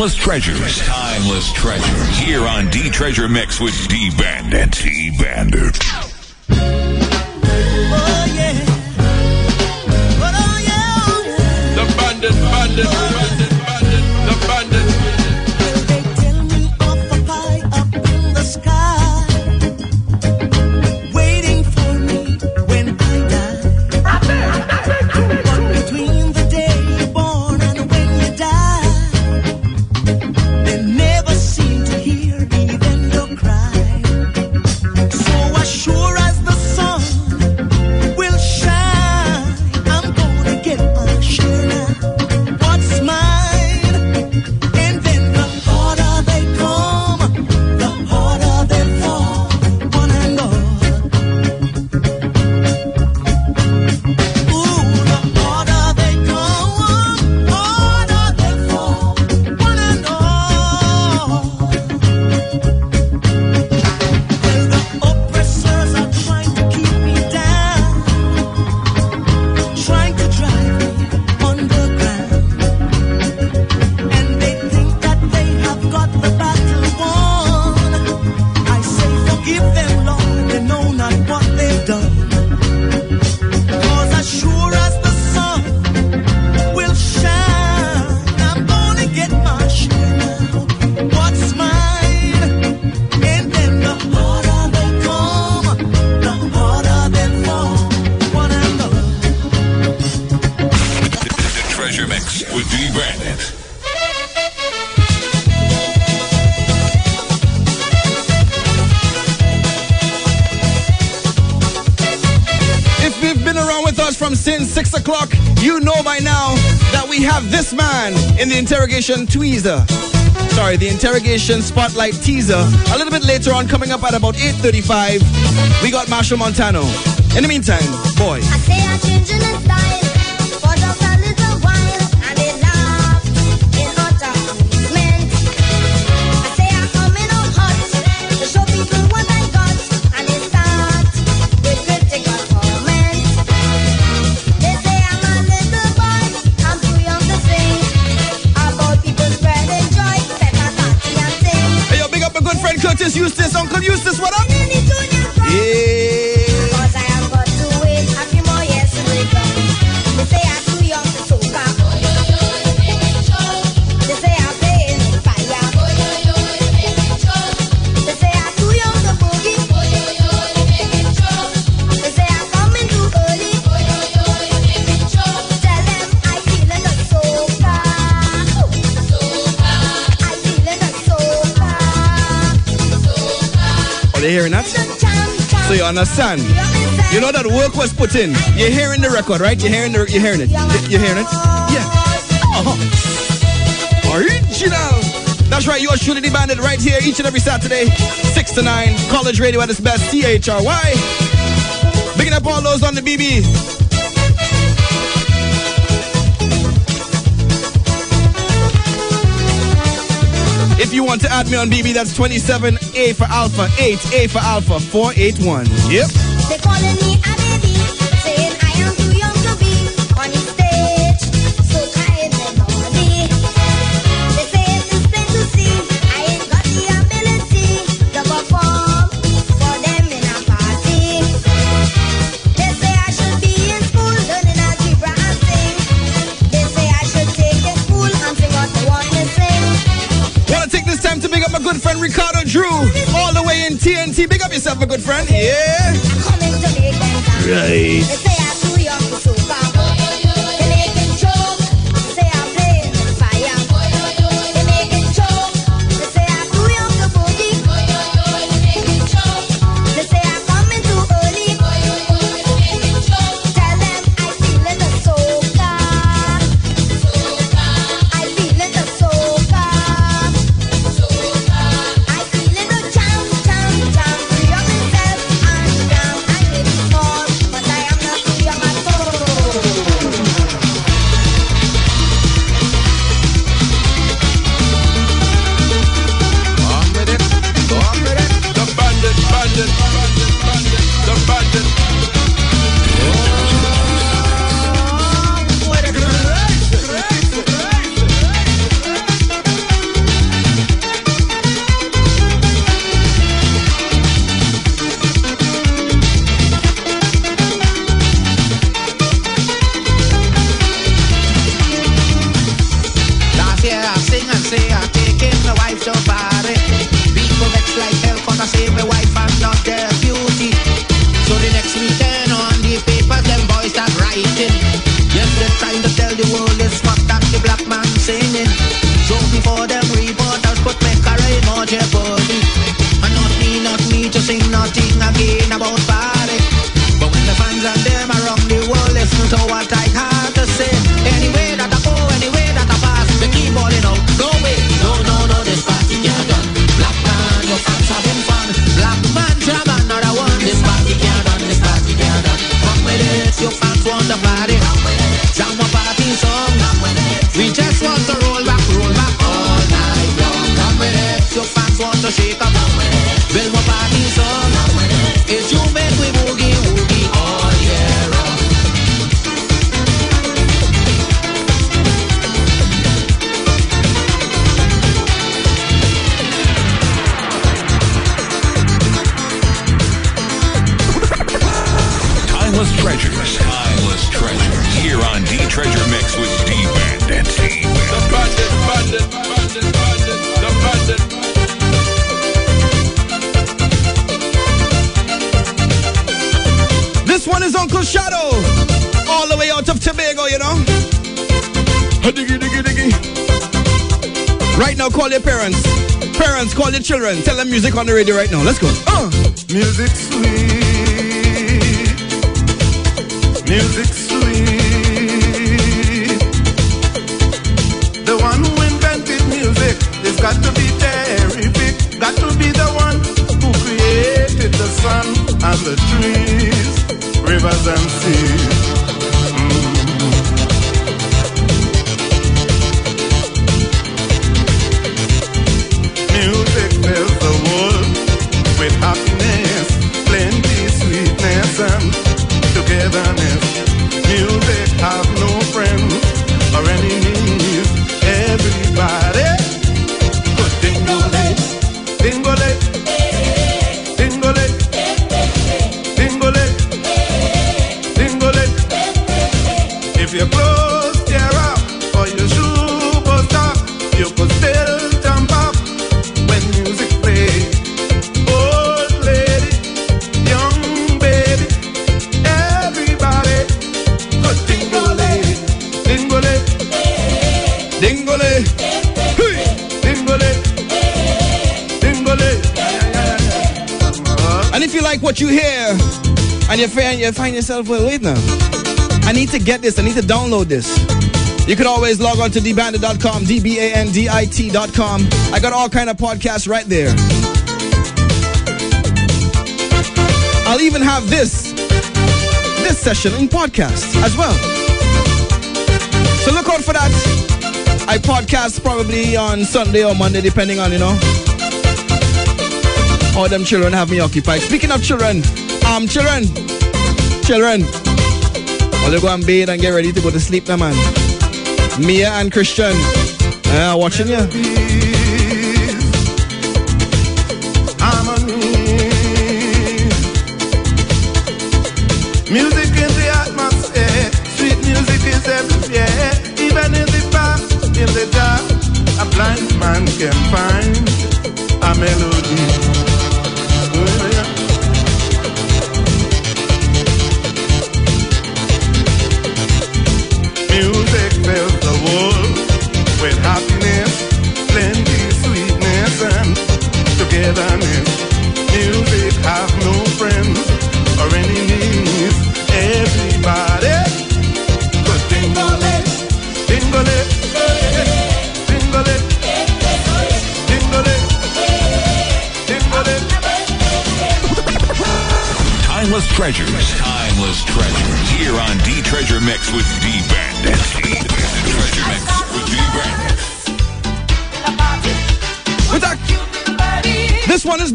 Timeless treasures. Timeless treasures. Here on D Treasure Mix with D Bandit. D Bandit.
Oh, yeah. Oh, yeah. The bandit,
bandit, bandit, bandit, in the interrogation tweezer. Sorry, the interrogation spotlight teaser. A little bit later on, coming up at about 8.35, we got Machel Montano. In the meantime, boy.
I
understand? You know that work was put in. You're hearing the record, right? You're hearing the, you're hearing it. You're hearing it. Yeah. Uh-huh. Original. That's right. You are shooting the bandit right here each and every Saturday, six to nine. College radio at its best. C H R Y. Picking up all those on the BB. you want to add me on BB, that's 27A for Alpha, 8A for Alpha, 481. Yep.
yourself a
good friend. Yeah. Right.
all
your
children. Tell them music on the radio right now. Let's go. Uh.
Music sweet. Music sweet.
The one who invented music has got to be terrific. Got to be the
one
who created the
sun and the trees, rivers and seas. And find, yourself, well, wait now. I need to get this. I need to download this. You can always log on to dbandit.com, D-B-A-N-D-I-T.com. I got all kind of podcasts right there. I'll even have this, this session in podcast as well. So look out for that. I podcast probably on Sunday or Monday, depending on, you know, all them children have me occupied. Speaking of children, um, children, children, well, they go and bathe and get ready to go to sleep now, man. Mia and Christian, uh, watching you.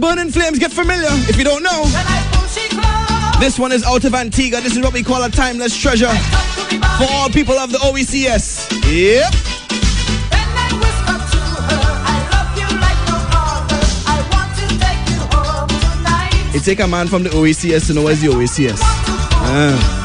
Burning Flames. Get familiar if you don't know. This one is out of Antigua. This is what we call a timeless treasure for all people of the OECS. Yep. It take a man from the OECS to know where's the OECS. Ah.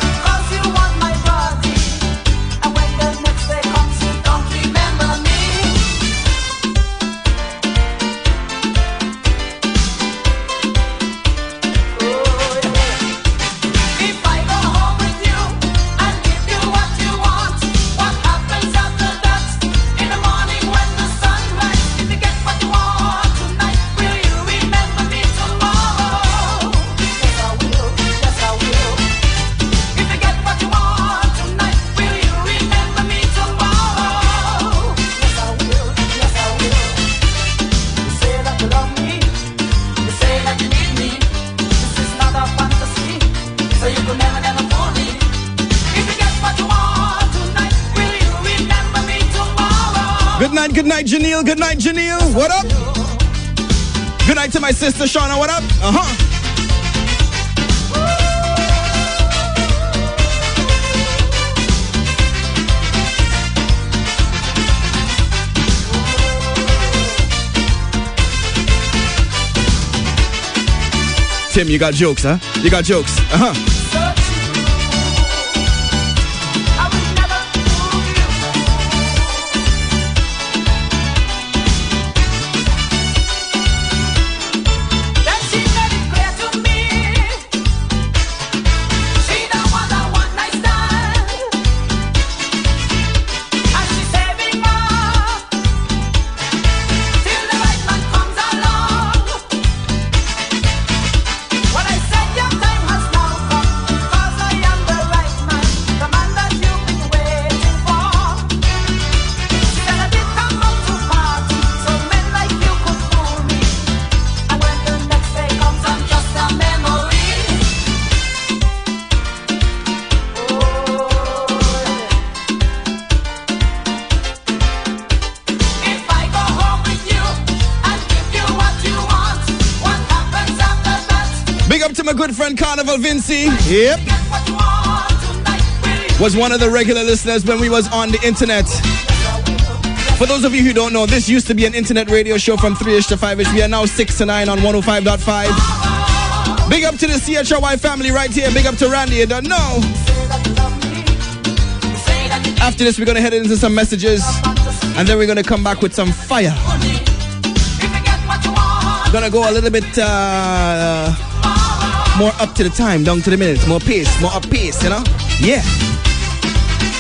Good night, Janelle. Good night, Janelle. What up? Good night to my sister Shauna. What up? Uh huh. Tim, you got jokes, huh? You got jokes. Uh Vinci. Yep. Was one of the regular listeners when we was on the internet. For those of you who don't know, this used to be an internet radio show from 3ish to 5ish. We are now 6 to 9 on 105.5. Big up to the CHRY family right here. Big up to Randy. You don't know. After this, we're gonna head into some messages, and then we're gonna come back with some fire. We're Gonna go a little bit uh, more up to the time, down to the minutes, more pace, more up pace, you know? Yeah.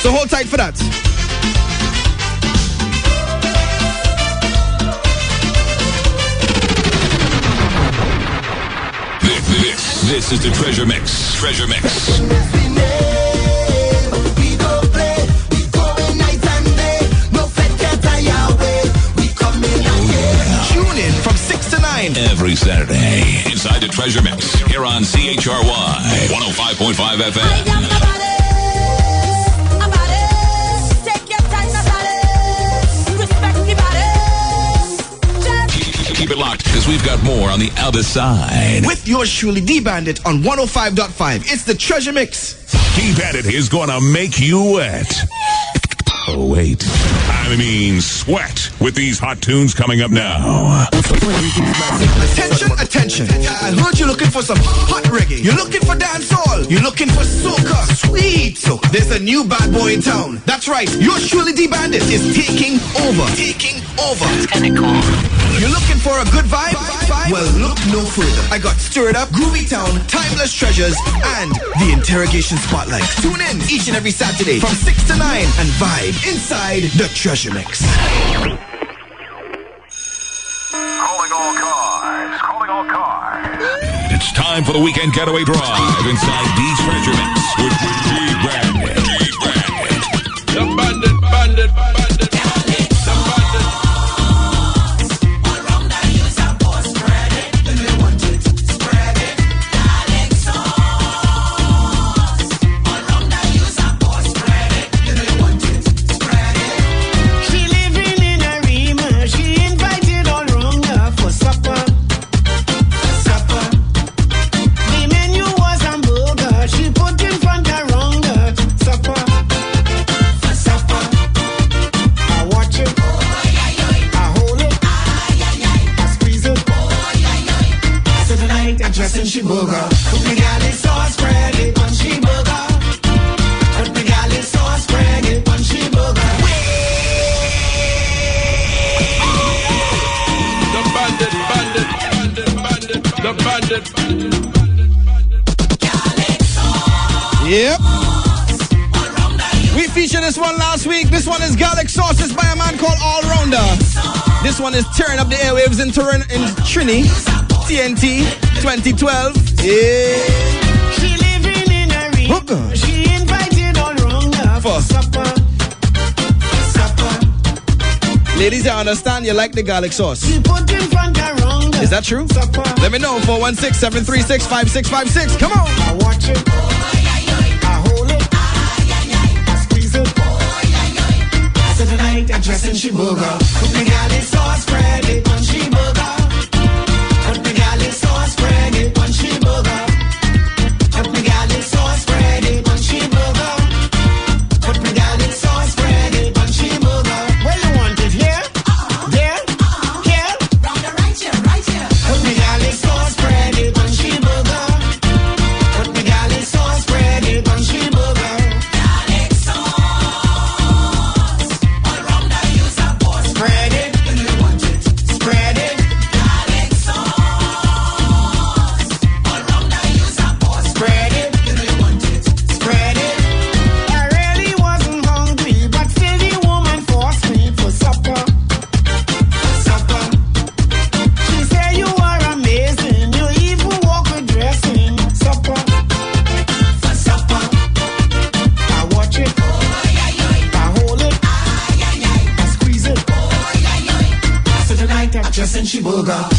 So hold tight for that.
This, this, this is the Treasure Mix. Treasure Mix.
We go play, we go night and day. No fetchers are your way. We come in.
Tune in from 6 to 9.
Every Saturday, inside the Treasure Mix, here on CHRY 105.5 FM. Keep it locked, because we've got more on the other side.
With yours truly, D Bandit on 105.5. It's the Treasure Mix.
D-Bandit is gonna make you wet. Oh, wait. I mean, sweat with these hot tunes coming up now.
Attention, attention. I heard you're looking for some hot reggae. You're looking for dancehall. You're looking for soca, sweet soca. There's a new bad boy in town. That's right. Your surely D Bandit is taking over. Taking over. It's kind of cool. You're looking for a good vibe? Well, look no further. I got Stir It Up, Groovy Town, Timeless Treasures, and the Interrogation Spotlight. Tune in each and every Saturday from 6 to 9 and vibe inside the Treasure Mix. Calling all cars. Calling all cars.
It's time for the weekend getaway drive inside the Treasure Mix with D-Bandit. D-Bandit.
She invited all round for supper. Supper.
Ladies, I understand you like the garlic sauce.
She put in front her round.
Is that true?
Supper.
Let me know. 416 736 5656. Come on.
I watch it. I hold it. I squeeze it. So tonight I'm dressing she burger. Put me garlic sauce, spread it on she dressing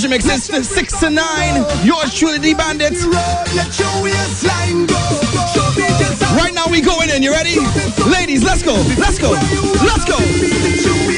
pleasure mix.
It's the six to nine. Yours truly, the bandits. Right now, we going in. You ready? Ladies, let's go. Let's go. Let's go.
Let's go.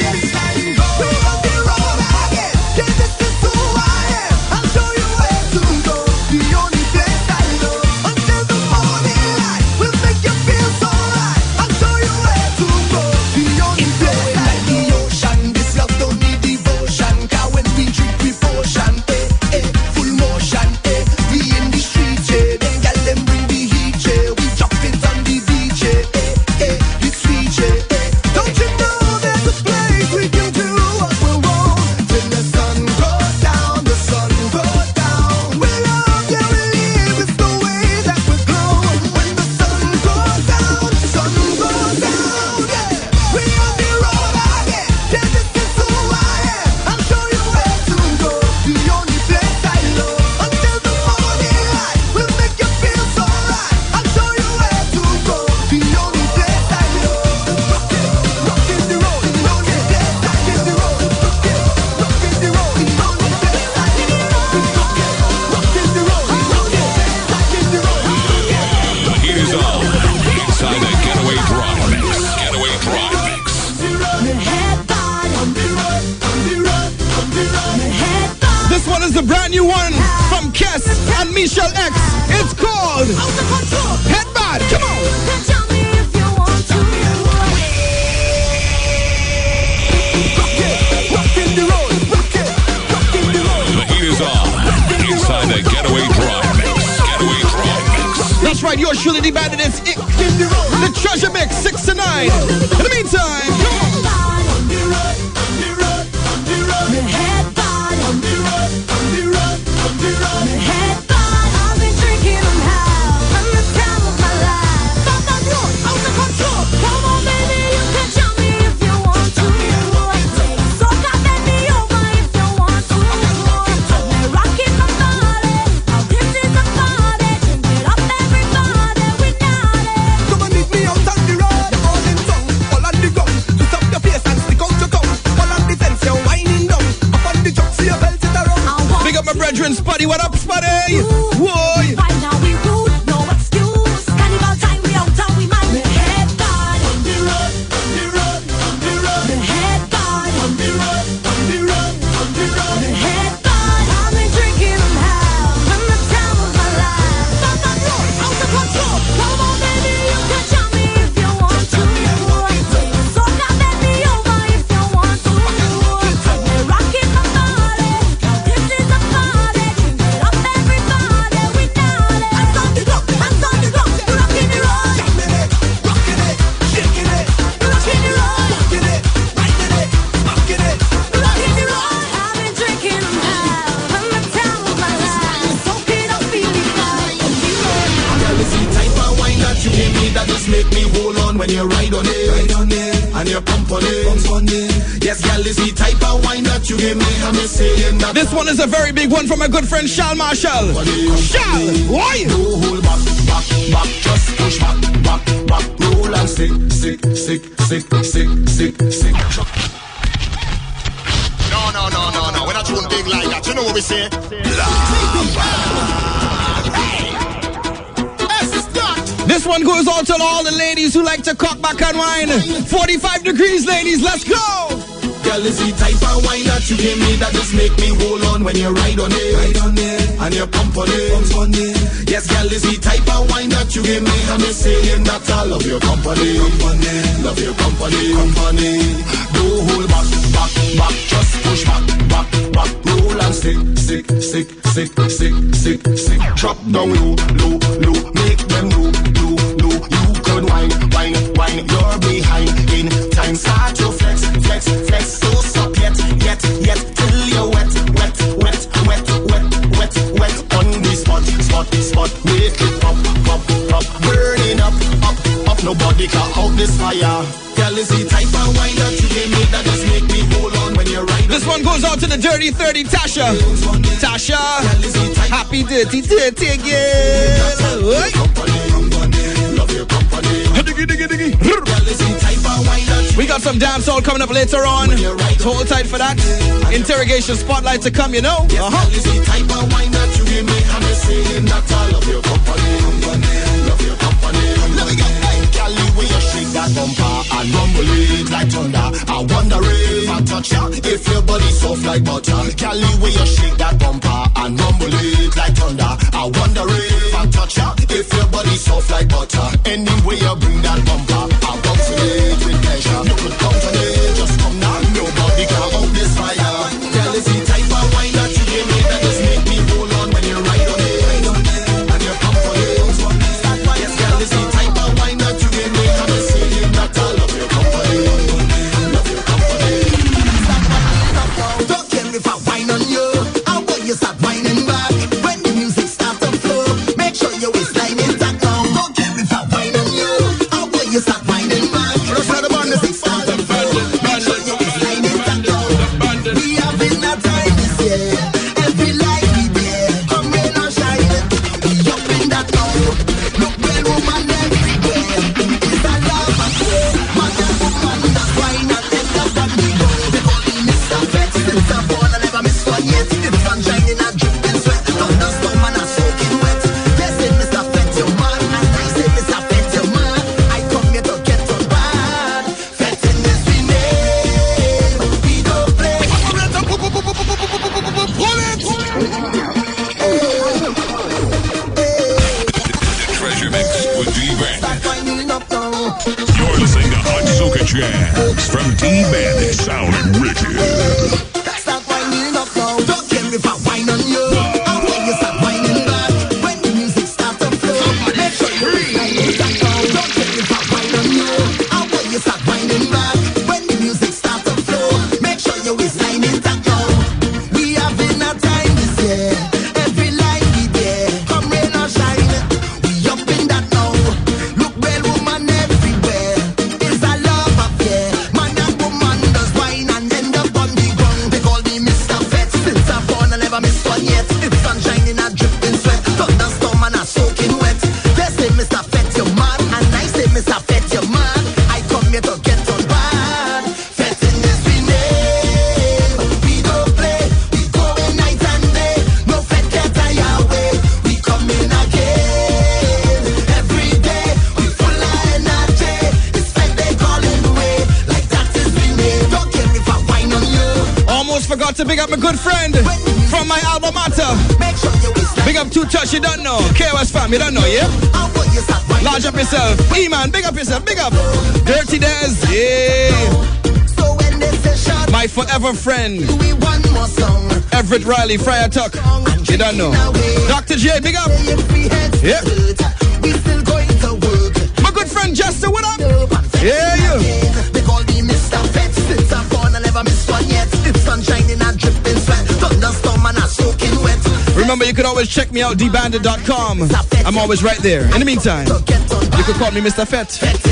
Girl, it's the type of wine that you give me that just make me hold on when you ride on it. Ride on it. And you pump on it. Pump on it. Yes, girl, it's the type of wine that you give me. And it's saying that I love your company. company. Love your company. company. Don't hold back, back, back. Just push back, back, back. Roll and stick, stick, stick, stick, stick, stick, stick. Drop down low, low, low. Make them know, low, low. You could wine, wine, wine. You're behind in time. Start to flex, flex, flex. this fire. Girl, is type of wine that you give me that just make me hold on when you.
This one goes out to the Dirty 30 Tasha. Tasha, happy dirty dirty again. We got some damn soul coming up later on. So hold tight for that. Interrogation spotlight to come, you know.
Uh huh. that bumper and rumble it like thunder. I wonder if I touch ya, if your body soft like butter. Cali, where you shake that bumper and rumble it like thunder. I wonder if I touch ya, if your body soft like butter.
friend. Everett Riley, Friar Tuck. You don't know. Dr. J, big up. Yeah. My good friend Justin, what up? Yeah, you. Remember, you can always check me out, dbandit.com. I'm always right there. In the meantime, you can call me Mr. Fett.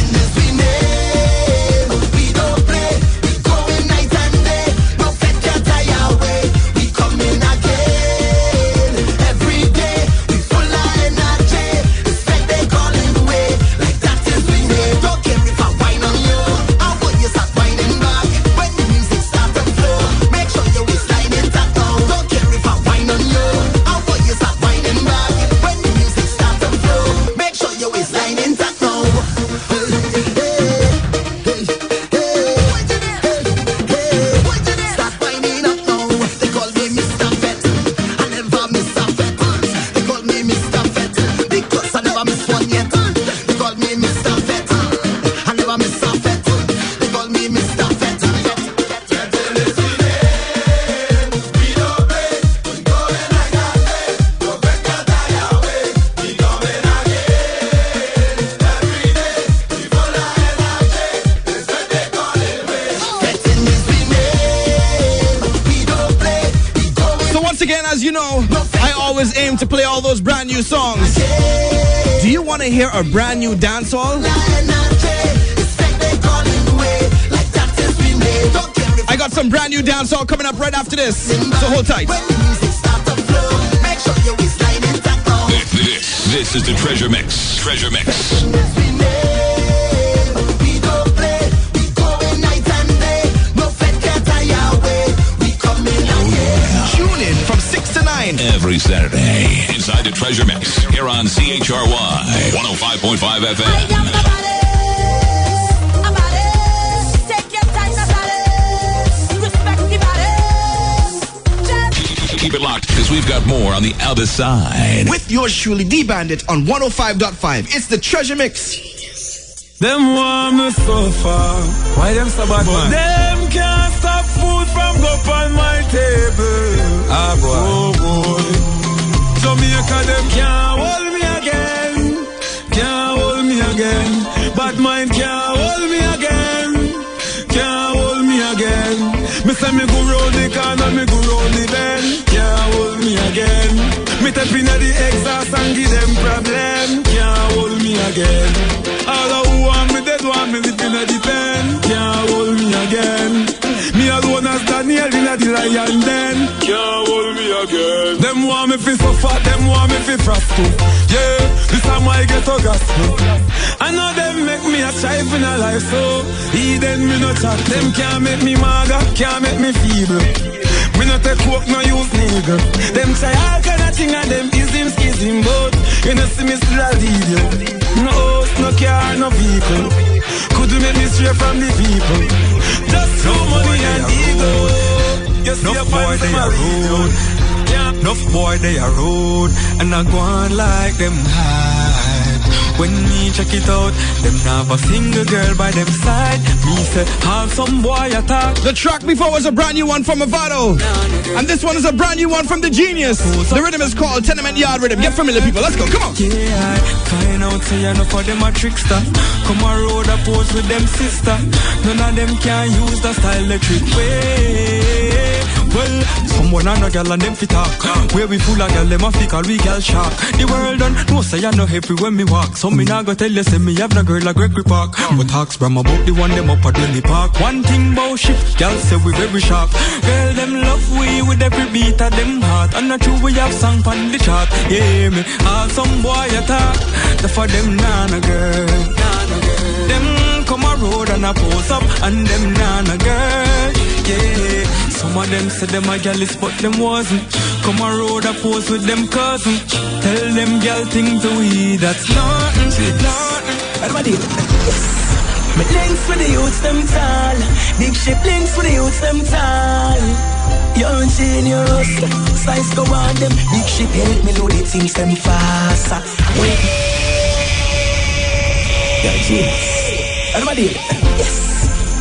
Hear a brand new dancehall? I got some brand new dancehall coming up right after this. So hold tight.
This, this is the Treasure Mix. Treasure Mix.
9.
Every Saturday, inside the Treasure Mix, here on CHRY 105.5 FM. Keep it locked, because we've got more on the other side.
With yours truly, D Bandit on 105.5. It's the Treasure Mix.
Them want the sofa. Why them so bad,
man?
Them can't stop food from go on my table.
Ah, boy.
Oh, boy. Jamaica, them can't hold me again. Can't hold me again. Bad mind can't hold me again. Can't hold me again. Me say me go round the corner, me go round the bend. Can't hold me again. Me tap inna the exhaust and give them problem. Can't hold me again. All who want me dead want me live inna the pen. Can't hold me again. Me alone as Daniel inna the lion den. Can't hold me again. Them want me fi suffer, them want me fi frosty. Yeah, this time I get a gospel. I know them make me a strive in a life, so he then me no chat. Them can't make me maga, can't make me feeble. Me no take coke, no use nigga. Them try all kind of thing and them is him schism, but you know see me still a lead you. No house, no car, no vehicle. Could you make me stray from the people? Just throw money and ego. You see
Enough boy they are rude. Enough boy they are rude. And I go on like them hide. When me check it out, them have a single girl by them side. Me say, have some boy attack.
The track before was a brand new one from Avado. And this one is a brand new one from The Genius. The rhythm is called Tenement Yard Rhythm. Get familiar, people. Let's go. Come on.
Yeah, out say you know for them a trickster. Come a road a pose with them sister. None of them can use the style the trick way. Well, someone and a gal and them fit talk. Where we full of gal, them a fi call we gal shark. The world done know say I know happy when me walk. So me nah go tell you say me have no girl like Gregory Park. But talks from about the one them up at Denny Park. One thing about shit, gal say we very sharp. Girl them love we with every beat of them heart. And not true we have song on the chart. Yeah me, all some boy attack. The for them nana girl. Them come a road and a pose up and them nana girl. Yeah, some of them say them a gallus but them wasn't. Come a road a pose with them cousin. Tell them gal things to we that's nothing, nothing.
Everybody, Me links with the youths them tall. Big ship links with the youths them tall. Young genius, size go on them. Big ship help me load the things them faster. Wait. Yeah, genius. Everybody, yes.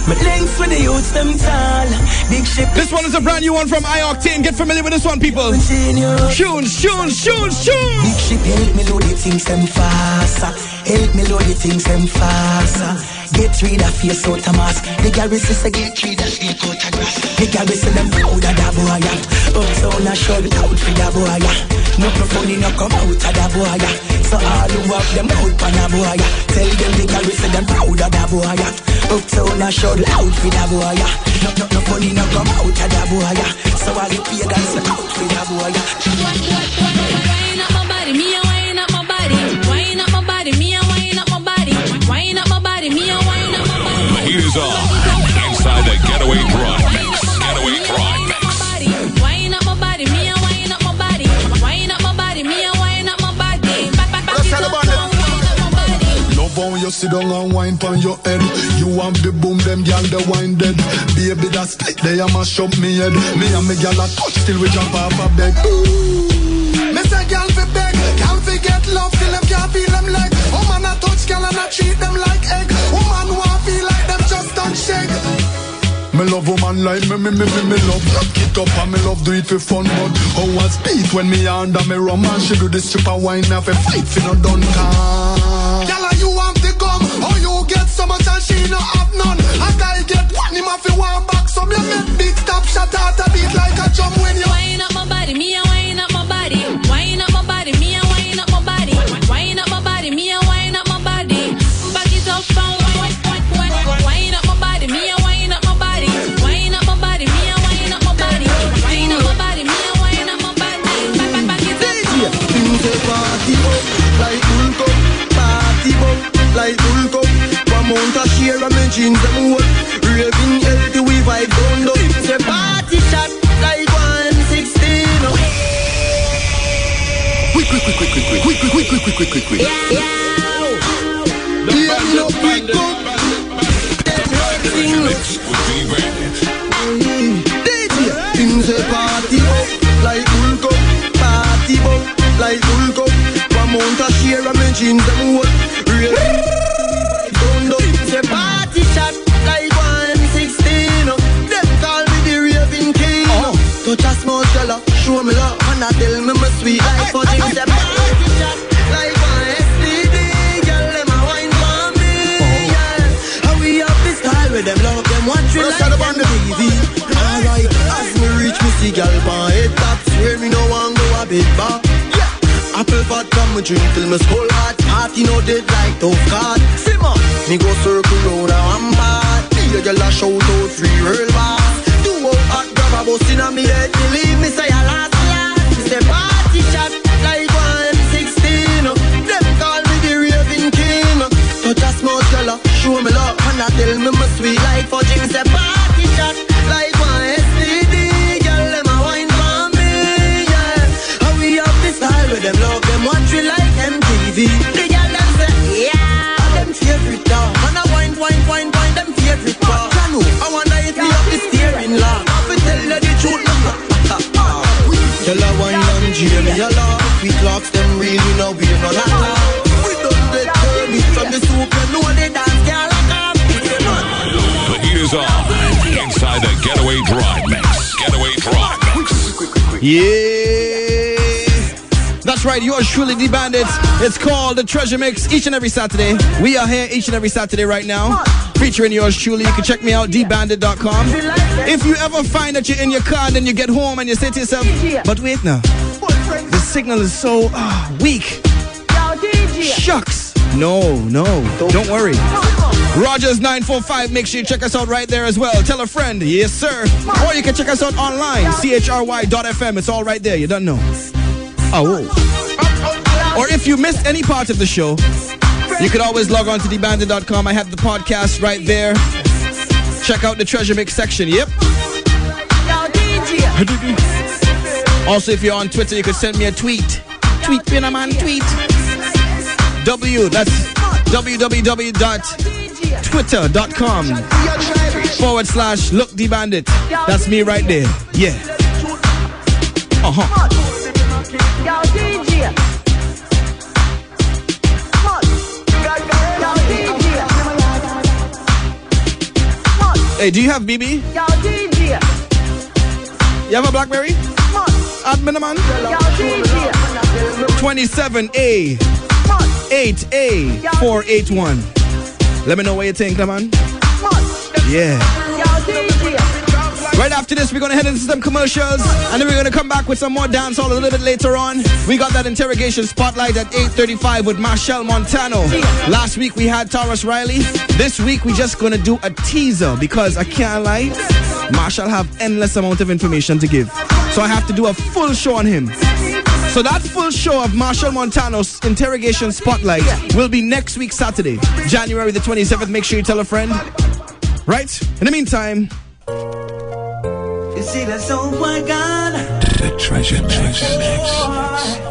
Links with the youths them tall. Big ship.
This one is a brand new one from I-Octane. Get familiar with this one, people. Tunes, tunes, tunes, tunes.
Big ship help me load the things them faster. Help me load the things them faster. Get rid of face out of mask. The garrison say get rid of snake out of grass. The garrison them proud of that boy. Uptown a shout out for that boy. No funny no come out of that boy. So all who have them out for that boy. Tell them the garrison them proud of that boy. Uptown a shout out for that boy. No, no, no funny no come out of that boy. So all the pagans out for that boy.
Wine up my body, me wine up my body. Wine up my body, me wine up my body. Wine up my body, me wine up my body.
The heat
You sit down and wine pon your head. You want the boom, them gal the wine dead. Baby, that's tight, they a mash up me head. Me and me gal a touch till we jump off a bed. Me say gal fi beg, gal fi get love till them can't feel them leg. Woman a touch gal and a treat them like egg. Woman want feel like them just don't shake. Me love woman like me, me, me, me, me love it up and me love do it for fun But how I speed when me under me rum And she do the stripper wine Have a fight for no done can she no have none. And I get one him if you want back. So me make Beat top shut out a beat like a drum when you.
Wind up my body, me a
wind up my
body. Treasure Mix each and every Saturday. We are here each and every Saturday right now, featuring yours truly. You can check me out, dbandit.com. If you ever find that you're in your car and then you get home and you say to yourself, but wait now, the signal is so ah, weak. Shucks. No, no, don't worry. Rogers 945, make sure you check us out right there as well. Tell a friend, yes sir. Or you can check us out online, chry.fm. It's all right there, you don't know. Oh. Or if you missed any part of the show, you can always log on to thebandit.com. I have the podcast right there. Check out the treasure mix section. Yep. Also, if you're on Twitter, you could send me a tweet. Tweet, me, man, tweet. W, that's www.twitter.com forward slash look the bandit. That's me right there. Yeah. Uh Hey, do you have BB?
Yo, DJ.
You have a Blackberry? Admin man?
Yo, DJ.
27A 8A 481. Let me know what you think, man. Yeah. Right after this, we're gonna head into some commercials, and then we're gonna come back with some more dancehall a little bit later on. We got that interrogation spotlight at 8:35 with Machel Montano. Last week we had Tarrus Riley. This week we're just gonna do a teaser because I can't lie, Machel have endless amount of information to give, so I have to do a full show on him. So that full show of Machel Montano's interrogation spotlight will be next week Saturday, January the 27th. Make sure you tell a friend. Right? In the meantime.
See, that's so my God.
The Treasure Mix.
I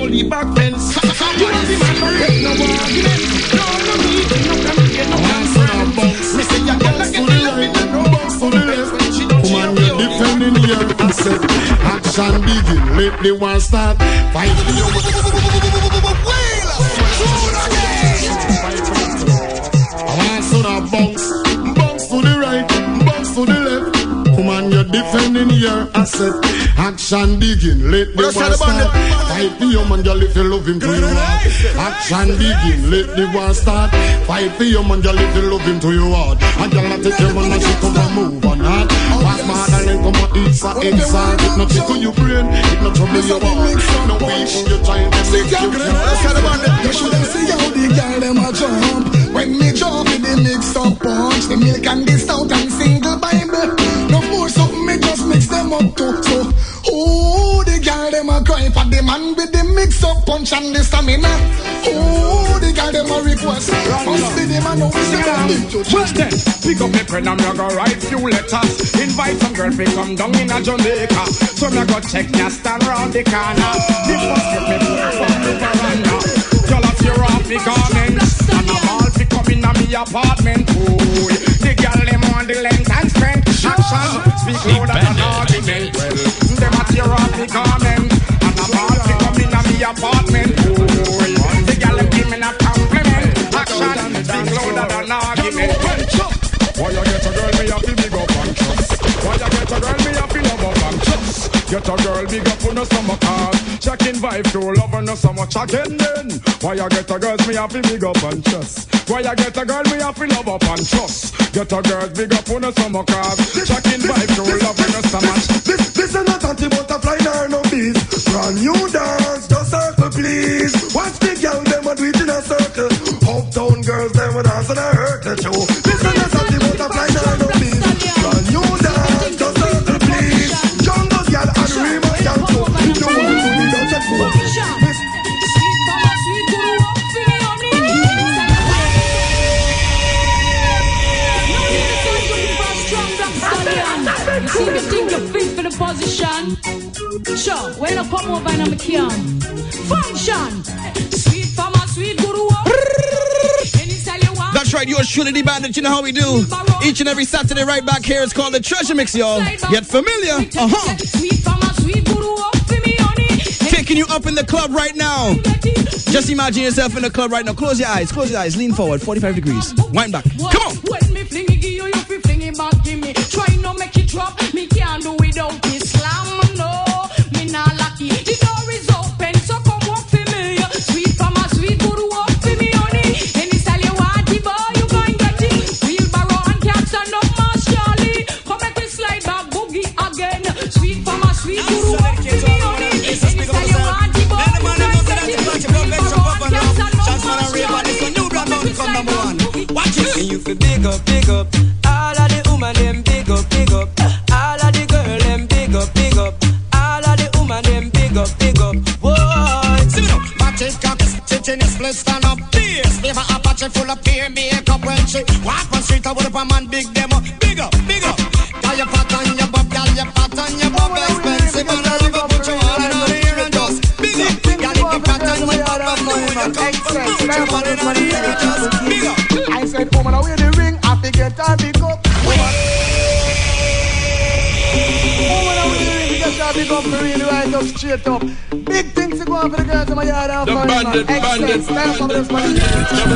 only back then. You
want
my man
for
no argument. No, no need, no can get no conference. Me say your girl to the love in box to the left. Woman,
defending your concept. Action begin, let the one start. Fight. Shoot again. defending your asset. Action begin, let the war start. Fight for your girl, if you love him to your heart. Action begin, let the war start. Fight for your girl, if you love him to your heart. And girl, I take your man and she come and move on that. Pass my hand and then come and eat for inside. It not tickle your brain, it not trouble your heart. No wish you're trying to make you
You shouldn't see how the girl them a jump. When me jump, it mix up punch. The milk and the stout and single Bible. No them up to. So, oh, the girl them a cry for the man with the mix up punch and the stamina. Oh, the girl them a request. Must be the man who is the
Just then, pick up a pen and me go write few letters. Invite some girl fi come down in a Jamaica. So me go check ya stand round the corner. The first girl me pour from the veranda. Girl, I tear off me garments and I'm all fi come in a me apartment. Ooh, the girl them on the length action. Speak argument. Well, them a tear off the garment. And a ball pick in a me apartment. Get a girl big up on the summer cars. Checking vibe to love on the summer checking then. Why I get a girls me to big up and trust. Why I get a girl me to love up and trust. Get a girl big up on the summer cars. Checking vibe to love on the summer.
This, this is not anti-butterfly nor no bees. Brand new dance, just circle please. Watch the girl, them a do it in a circle. Uptown girls, them a dance and a hurt the show.
Come over and I'm a kiam. Function. Sweet for my sweet guru. Any style you want.
That's right, truly the bandit. You know how we do. Each and every Saturday, right back here. It's called the Treasure Mix, y'all. Get familiar? Uh huh.
Sweet for my sweet guru. For me honey.
Taking you up in the club right now. Just imagine yourself in the club right now. Close your eyes. Close your eyes. Lean forward. 45 degrees. Wind back. Come on.
When me fling it, you, you fling it back, give me. Try no make it drop, me it.
Feel big up, big up. All of the woman them big up, big up. All of the girl them big up, big up. All of the woman them big up, big up. Whoa.
See me now, Matty Cox, sitting in split stand up. Beers, flavor Apache full of peer makeup when she walk on street. I would up a man big demo, big up, big up. Girl you fat and you bob, girl you fat and you bob, expensive and I love put you all in the ear and just big up. Girl if you fat and you bob, I know you come from put you all
really up, straight up. Big things to go on for the girls in my yard and
The
fine, man.
bandit, bandit.
Excellent, style from this man.
The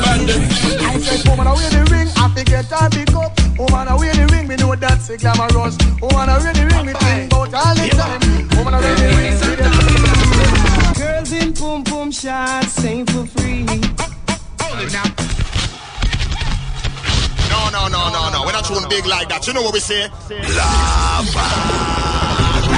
bandit.
I said, woman, away the ring, I forget I pick up. Woman, away the ring, me know that's a glamorous. Woman, away the ring, me think about all the time. Woman, away the ring, me get
Girls in boom boom shots ain't for free. Hold it now.
No, no, no, no, no. We're not tune big like that. You know what we say?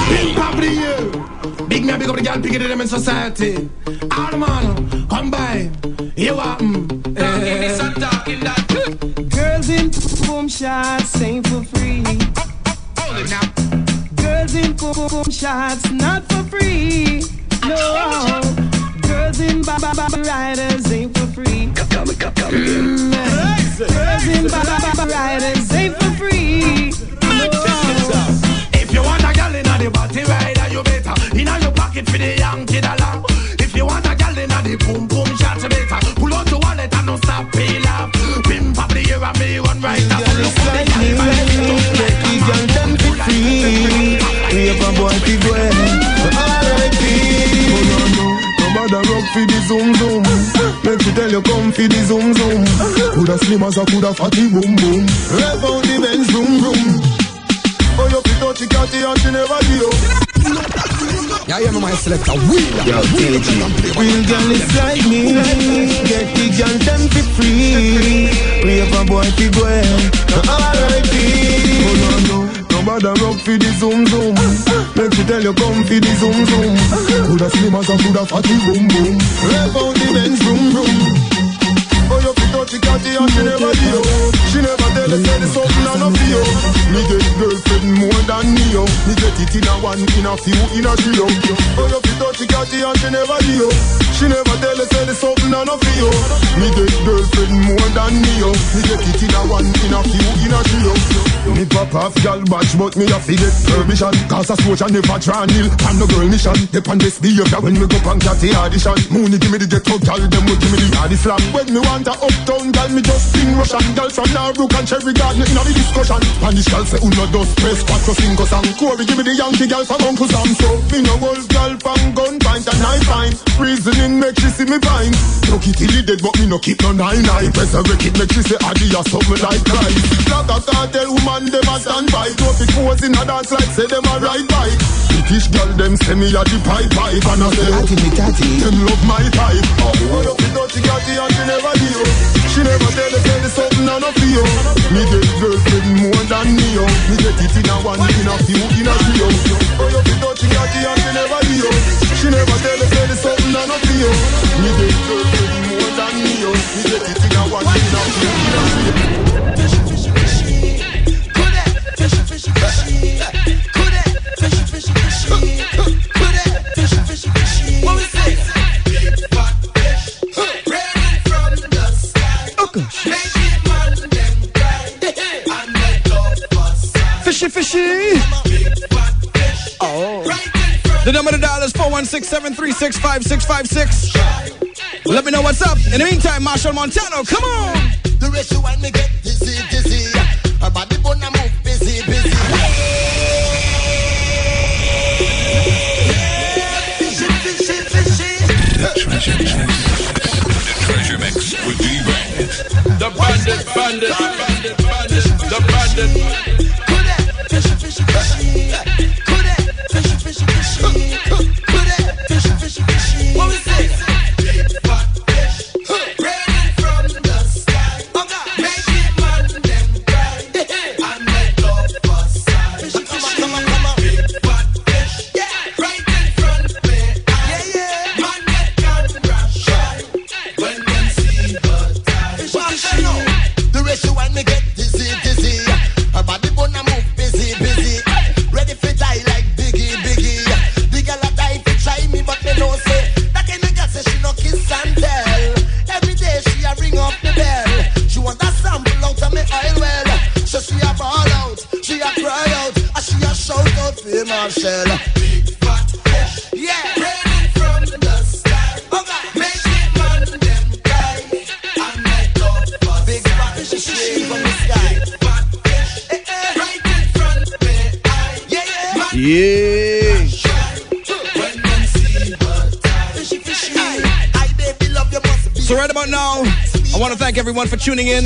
Big pop to you. Big man, big up the girl, bigger than them in society. All the man, come by. You want mm, eh.
Girls in boom shots ain't for free. Hold it now. Girls in boom boom shots not for free. No. Girls in ba ba ba riders ain't for free. Come, come, come, mm, Girls in ba ba ba riders ain't for free.
Slim as a coulda fatty boom boom. Rev out the Benz vroom vroom. Oh you fi touch the catty and she never do you.
Yeah, you know my selector. Wheel.
Yo, TG. Real girl is like me. Get the girl them fi free. We have a boy fi go R.I.P. Oh no no. No bother rock fi the zoom zoom. Make she tell you come fi the zoom zoom. Coulda slim as a coulda fatty boom boom. Rev out the Benz vroom vroom. Fit touch the catty she never do. She never tell say the something and no feel. Me get girlfriend more than me yo. Me get it in a one, in a few, in a trio. Oh, you fit touch the catty and she never do. She never tell say the something and no feel. Me get girlfriend more than me yo. Me get it in a one, in a few, in a trio. Me pop off gal batch, but me a fi get permission. Cause a soldier never try nil. I'm no girl mission. Depend this behavior when me go pan catty audition. Mooney give me the ghetto gal, them will give me the hardy slam. When me want a uptown gal, me just sing Russian. Gal from Narrook and Cherry Garden in the discussion. Spanish gal say uno dos tres cuatro cinco sang. Corey give me the Yankee gal from Uncle Sam. So me no wolf gal from gunpoint and I find reasoning make she see me fine. No kitty the dead, but me no keep no nine nine. Press a record make she say adi or something like Christ. Like a cartel woman man them a stand by. Trophy pose in a dance like say them a ride bike. British girl them say me a the pipe pipe and I say them love my type. Oh, you fi dirty catty and she never do. She never tell us say the something and no feel. Me get girls getting more than me oh. Me get it in a one, in a few, in a trio. Oh, you fi dirty catty and she never do. She never tell us say the something and no feel. Me get girls getting more than me oh. Me get it in a one, in a few, in a trio.
The number to dial is 416-736-5656. Let me know what's up. In the meantime, Machel Montano, come on.
The rest you me get dizzy, dizzy. Her body gonna
Treasure Mix. The Treasure Mix with D-Bandit.
The bandit, bandit, bandit, bandit, the bandit.
Everyone for tuning in.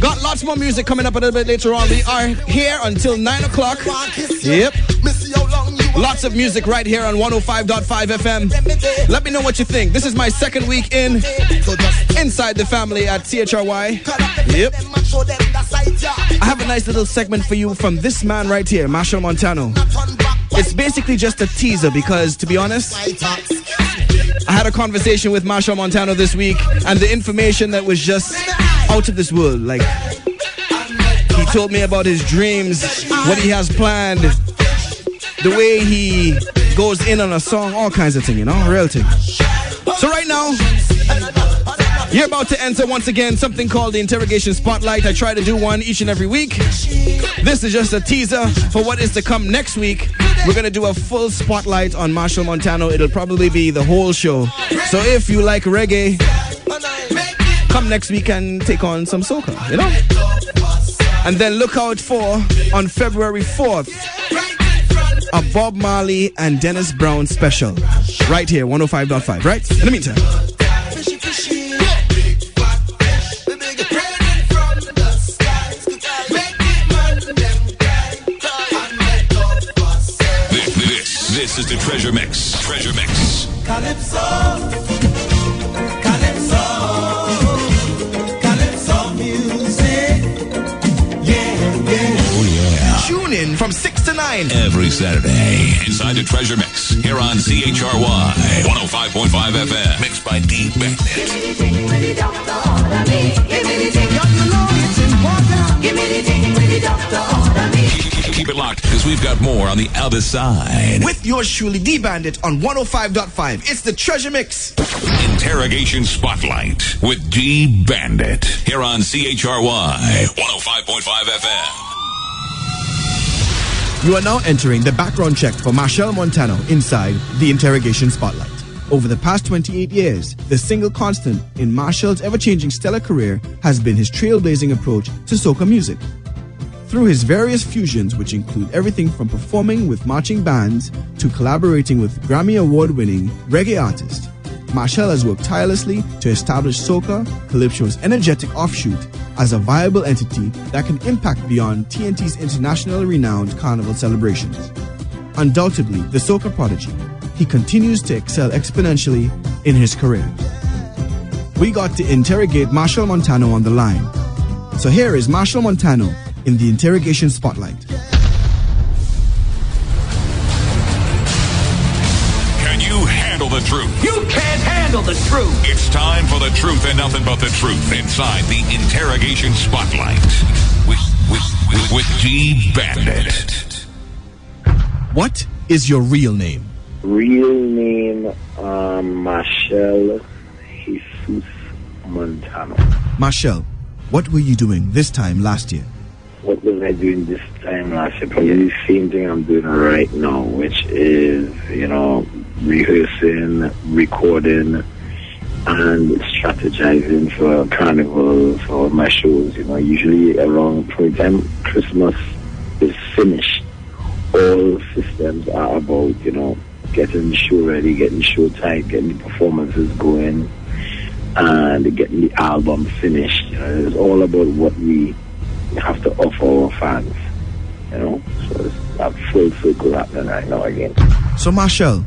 Got lots more music coming up a little bit later on. We are here until 9 o'clock. Yep. Lots of music right here on 105.5 FM. Let me know what you think. This is my second week in inside the family at CHRY. Yep. I have a nice little segment for you from this man right here, Machel Montano. It's basically just a teaser because, to be honest, I had a conversation with Machel Montano this week, and the information that was just out of this world. Like, he told me about his dreams, what he has planned, the way he goes in on a song, all kinds of things, you know, real thing. So right now, you're about to enter once again something called the interrogation spotlight. I try to do one each and every week. This is just a teaser for what is to come next week. We're gonna do a full spotlight on Machel Montano. It'll probably be the whole show. So if you like reggae, come next week and take on some soca, you know? And then look out for on February 4th a Bob Marley and Dennis Brown special. Right here, 105.5, right? In the meantime.
The Treasure Mix. Treasure Mix.
Calypso, Calypso, Calypso music. Yeah, yeah.
Oh,
Tune in from 6 to 9.
Every Saturday, inside the Treasure Mix, here on CHRY 105.5 FM, mixed by D Bandit. Keep it locked, because we've got more on the other side.
With yours truly, D Bandit on 105.5. It's the Treasure Mix.
Interrogation Spotlight with D Bandit, here on CHRY 105.5 FM.
You are now entering the background check for Machel Montano inside the Interrogation Spotlight. Over the past 28 years, the single constant in Machel's ever changing stellar career has been his trailblazing approach to soca music. Through his various fusions, which include everything from performing with marching bands to collaborating with Grammy Award winning reggae artists, Machel has worked tirelessly to establish soca, Calypso's energetic offshoot, as a viable entity that can impact beyond TNT's internationally renowned carnival celebrations. Undoubtedly, the soca prodigy, he continues to excel exponentially in his career. We got to interrogate Machel Montano on the line. So here is Machel Montano in the interrogation spotlight.
Can you handle the truth?
You can't handle the truth.
It's time for the truth and nothing but the truth inside the interrogation spotlight with with with, with G Bandit.
What is your real name?
Real name, um, Machel Jesus Montano.
Machel, what were you doing this time last year?
What was I doing this time last year? Probably the same thing I'm doing right now, which is, you know, rehearsing, recording, and strategizing for carnival, for my shows. You know, usually around probably time Christmas is finished, all systems are about, you know, getting the show ready, getting the show tight, getting the performances going, and getting the album finished. You know, it's all about what we have to offer our fans. You know, so it's a full circle happening right now again.
So, Machel,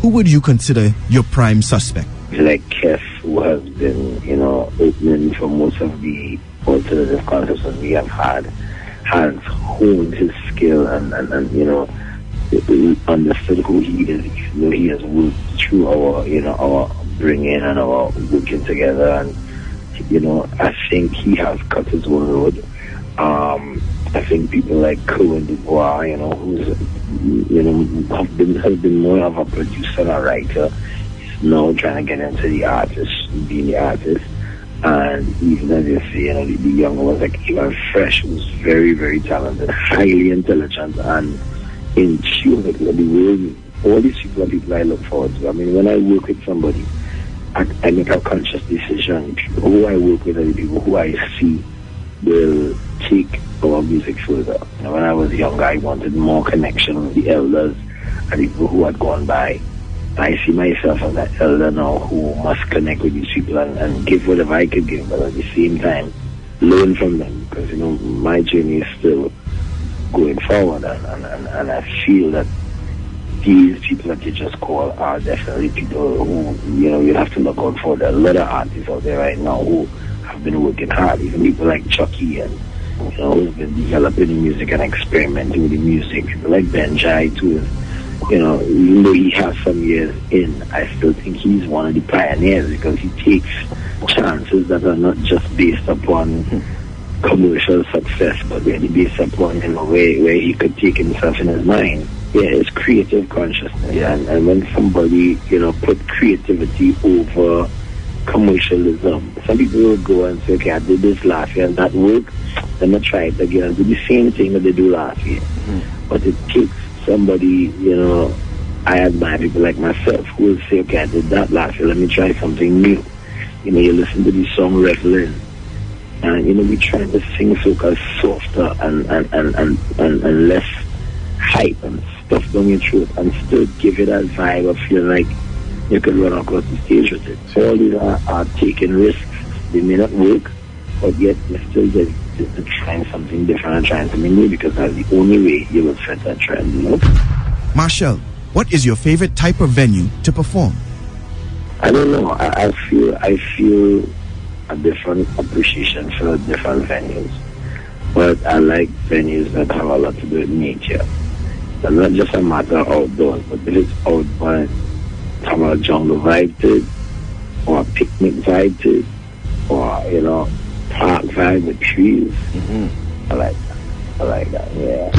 who would you consider your prime suspect?
Like Kev, who has been, you know, opening for most of the alternative concerts that we have had, has honed his skill and, and, and you know, understood who he is, You know, he has worked through our, you know, our bringing and our working together. And, you know, I think he has cut his road. Um, I think people like Kerwin Dubois, you know, who's, you know, have been, has been more of a producer and a writer. He's now trying to get into the artist, being the artist. And even as you see, you know, the, the young ones like Ivan Fresh, was very, very talented, highly intelligent, and in tune with the way all these people are people I look forward to. I mean, when I work with somebody, I, make a conscious decision. Who I work with are the people who I see will take our music further. You when I was younger, I wanted more connection with the elders and people who had gone by. I see myself as an elder now who must connect with these people and, and give whatever I could give, but at the same time, learn from them because, you know, my journey is still going forward and, and, and, and I feel that these people that you just call are definitely people who, you know, you have to look out for. There are a lot of artists out there right now who have been working hard, even people like Chucky and, you know, who's been developing music and experimenting with the music. People like Benjai too, you know, even though he has some years in, I still think he's one of the pioneers because he takes chances that are not just based upon commercial success, but really based upon you know where where he could take himself in his mind. Yeah, it's creative consciousness, and, and when somebody you know put creativity over commercialism, some people will go and say, okay, I did this last year and that worked, let me try it again. Do the same thing that they do last year. Hmm. But it takes somebody, you know, I admire people like myself who will say, okay, I did that last year, let me try something new. You know, you listen to the song Revelin, and you know, we try to sing soca softer and and, and, and, and, and less hype and stuff down your throat and still give it that vibe of feeling like you could run across the stage with it. So all these are, are taking risks. They may not work, but yet you're still just, just trying something different and trying something new because that's the only way you will set that trend, you know?
Machel, what is your favorite type of venue to perform?
I don't know. I, I feel I feel a different appreciation for different venues. But I like venues that have a lot to do with nature. It's not just a matter of outdoors, but if it's outdoors, have a jungle vibe to it, or a picnic vibe to it, or, you know, park vibe with trees. Mm-hmm. I like that. I like that, yeah.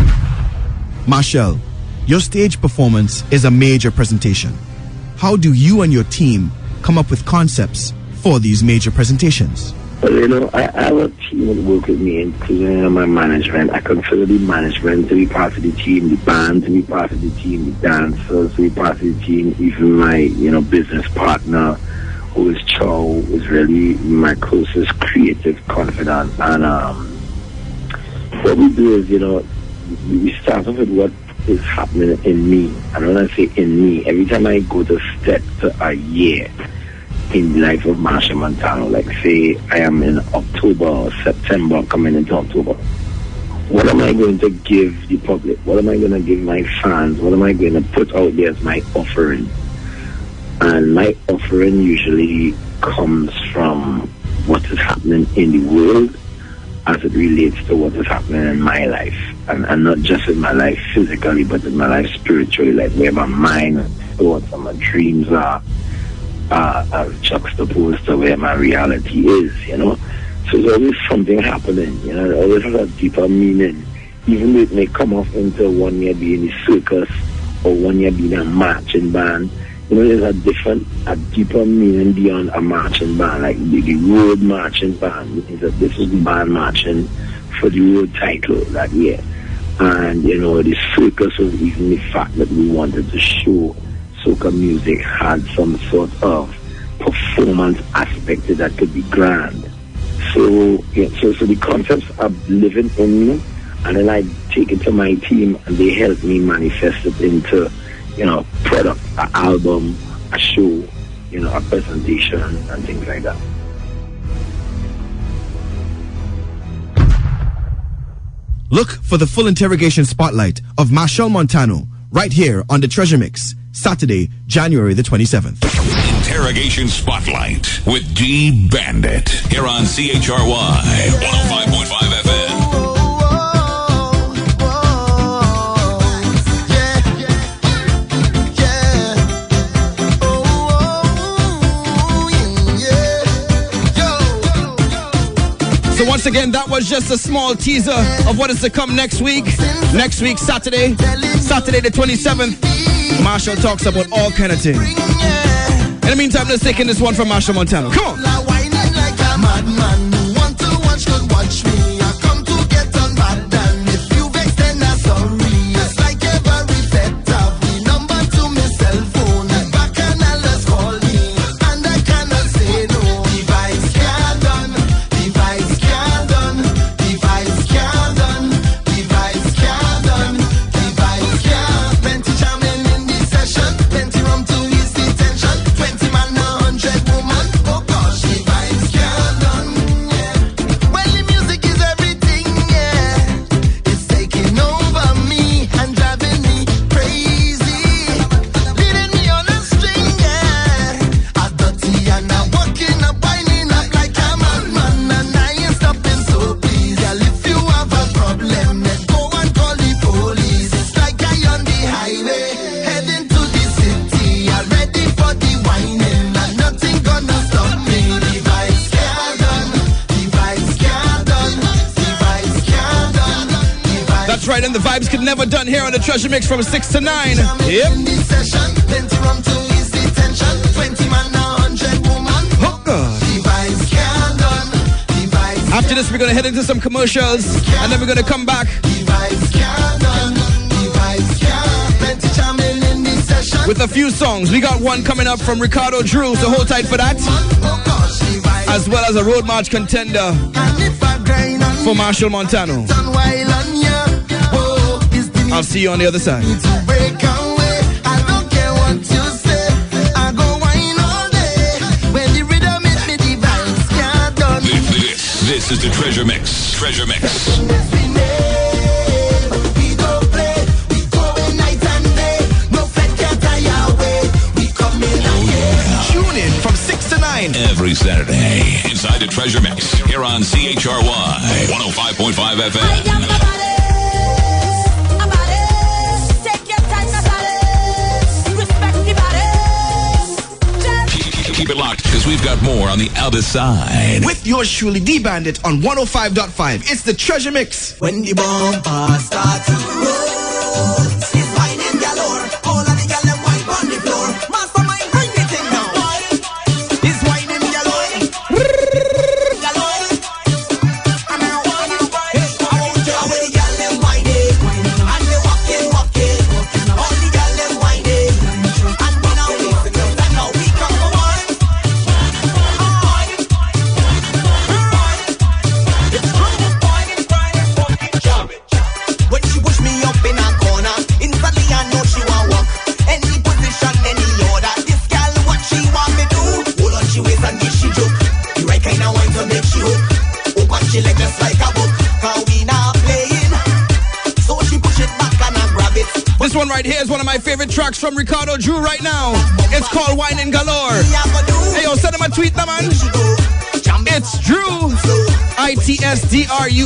Machel, your stage performance is a major presentation. How do you and your team come up with concepts for these major presentations?
Well, you know, I, I have a team that work with me, including my management. I consider the management to be part of the team, the band to be part of the team, the dancers to be part of the team, even my, you know, business partner, who is Chow, is really my closest creative confidant. And um, what we do is, you know, we start off with what is happening in me. And when I say in me, every time I go to step to a year, in the life of Machel Montano. Like say I am in October or September, coming into October. What am I going to give the public? What am I going to give my fans? What am I going to put out there as my offering? And my offering usually comes from what is happening in the world as it relates to what is happening in my life. And, and not just in my life physically, but in my life spiritually, like where my mind, thoughts, and my dreams are, uh, are juxtaposed to where my reality is, you know? So there's always something happening, you know, it always has a deeper meaning. Even though it may come off into one year being a circus or one year being a marching band, you know, there's a different, a deeper meaning beyond a marching band, like the, the road marching band. Is is the band marching for the road title that year. And, you know, the circus was even the fact that we wanted to show soca music had some sort of performance aspect that could be grand. So, yeah, so, so the concepts are living in me, and then I take it to my team, and they help me manifest it into, you know, product, an album, a show, you know, a presentation, and things like that.
Look for the full interrogation spotlight of Machel Montano right here on the Treasure Mix, Saturday, January the 27th.
Interrogation Spotlight with D Bandit here on CHRY 105.5 FM.
So once again, that was just a small teaser of what is to come next week. Next week, Saturday, Saturday the 27th, Machel talks about all kind of things. In the meantime, let's take in this one from Machel Montano. Come on. That's right, and the vibes could never done here on the Treasure Mix from 6 to 9. Yep. After this, we're going to head into some commercials, and then we're going to come back with a few songs. We got one coming up from Ricardo Drue, so hold tight for that. As well as a road march contender for Machel Montano. I'll see you on the other side.
break away. I don't care what you say. I go wine all day. When the rhythm hit me, device can't done.
This, this is the Treasure Mix. Treasure Mix.
We don't play. We going night and day. No fed can't tire away. We coming again.
Oh, Tune in from 6 to 9.
Every Saturday inside the Treasure Mix here on CHRY 105.5 FM. Keep it locked because we've got more on the other side.
With yours truly, D Bandit on 105.5. It's the Treasure Mix.
When the bomb starts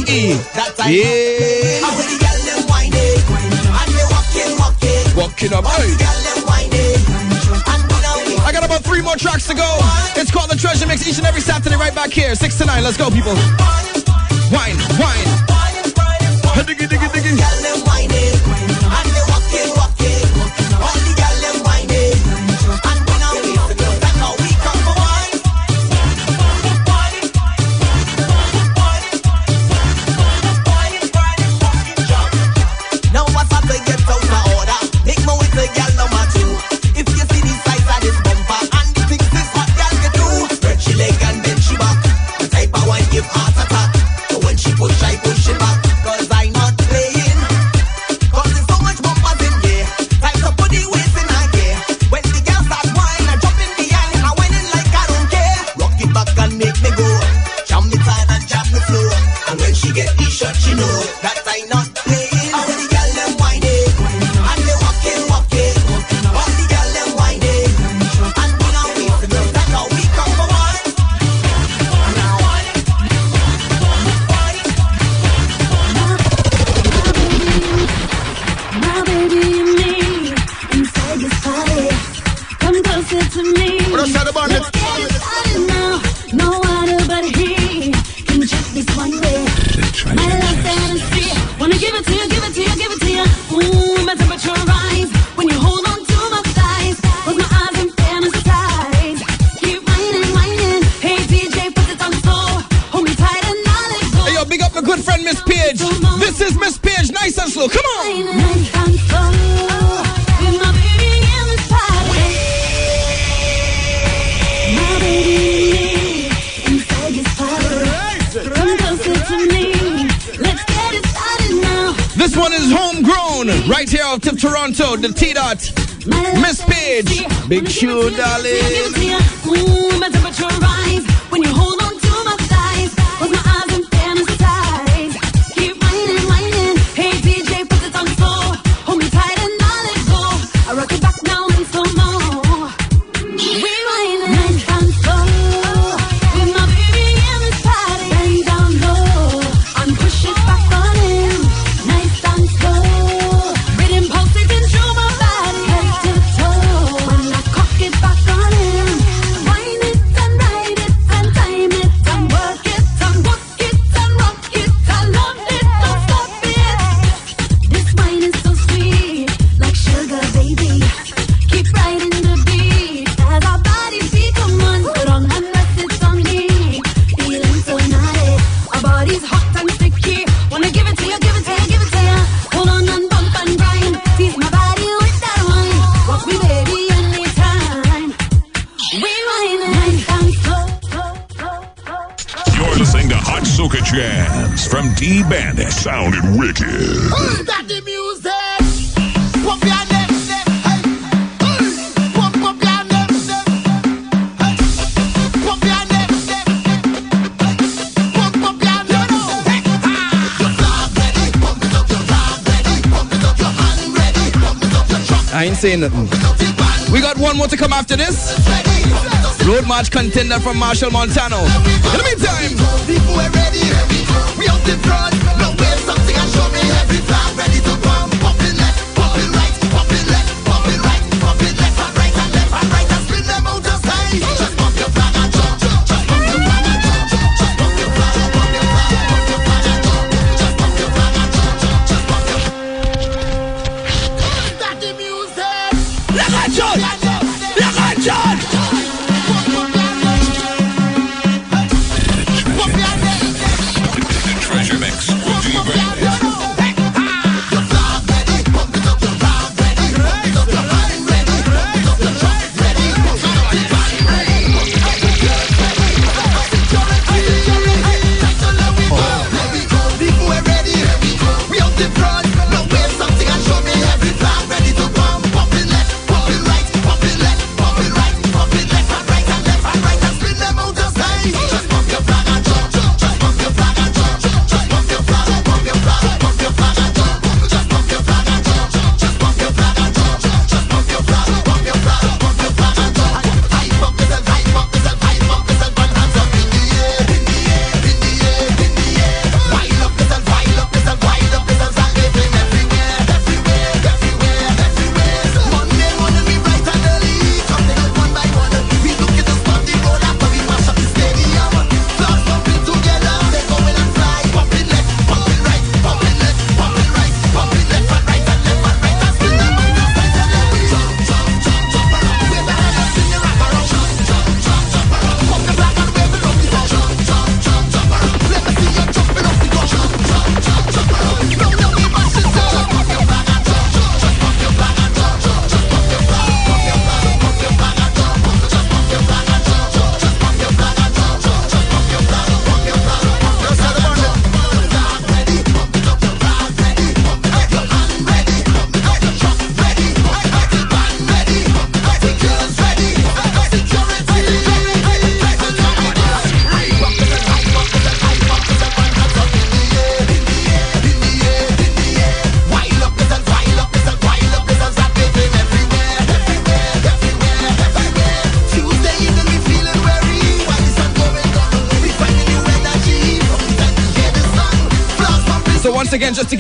Boogie. That. Yeah. Walking, up. Hey. I got about three more tracks to go. It's called the Treasure Mix each and every Saturday right back here, six to nine. Let's go, people. Wine, wine. Diggy, diggy, diggy.
We
got one more to come after this. Road March contender from Machel, Montano. In the meantime,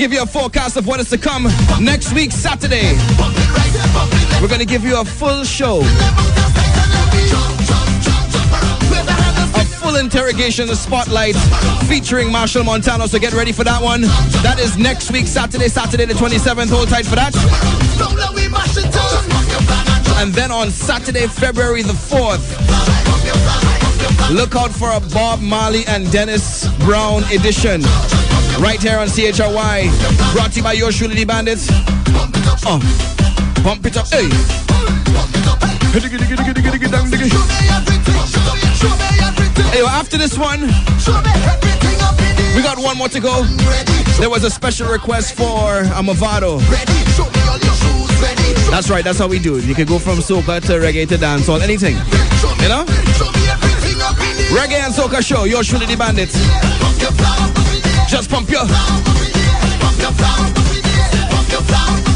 give you a forecast of what is to come next week, Saturday, we're going to give you a full show. A full interrogation the spotlight featuring Machel Montano. So get ready for that one. That is next week, Saturday, Saturday the 27th. Hold tight for that. And then on Saturday, February the 4th, look out for a Bob Marley and Dennis Brown edition. Right here on CHRY. Brought to you by your the bandits. Oh, pump it up. Hey. Hey, well, after this one, we got one more to go. There was a special request for a Mavado. That's right, that's how we do it. You can go from soca to reggae to dancehall, anything. You know? Reggae and soca show, your the bandits. Just pump your, pump your pump your.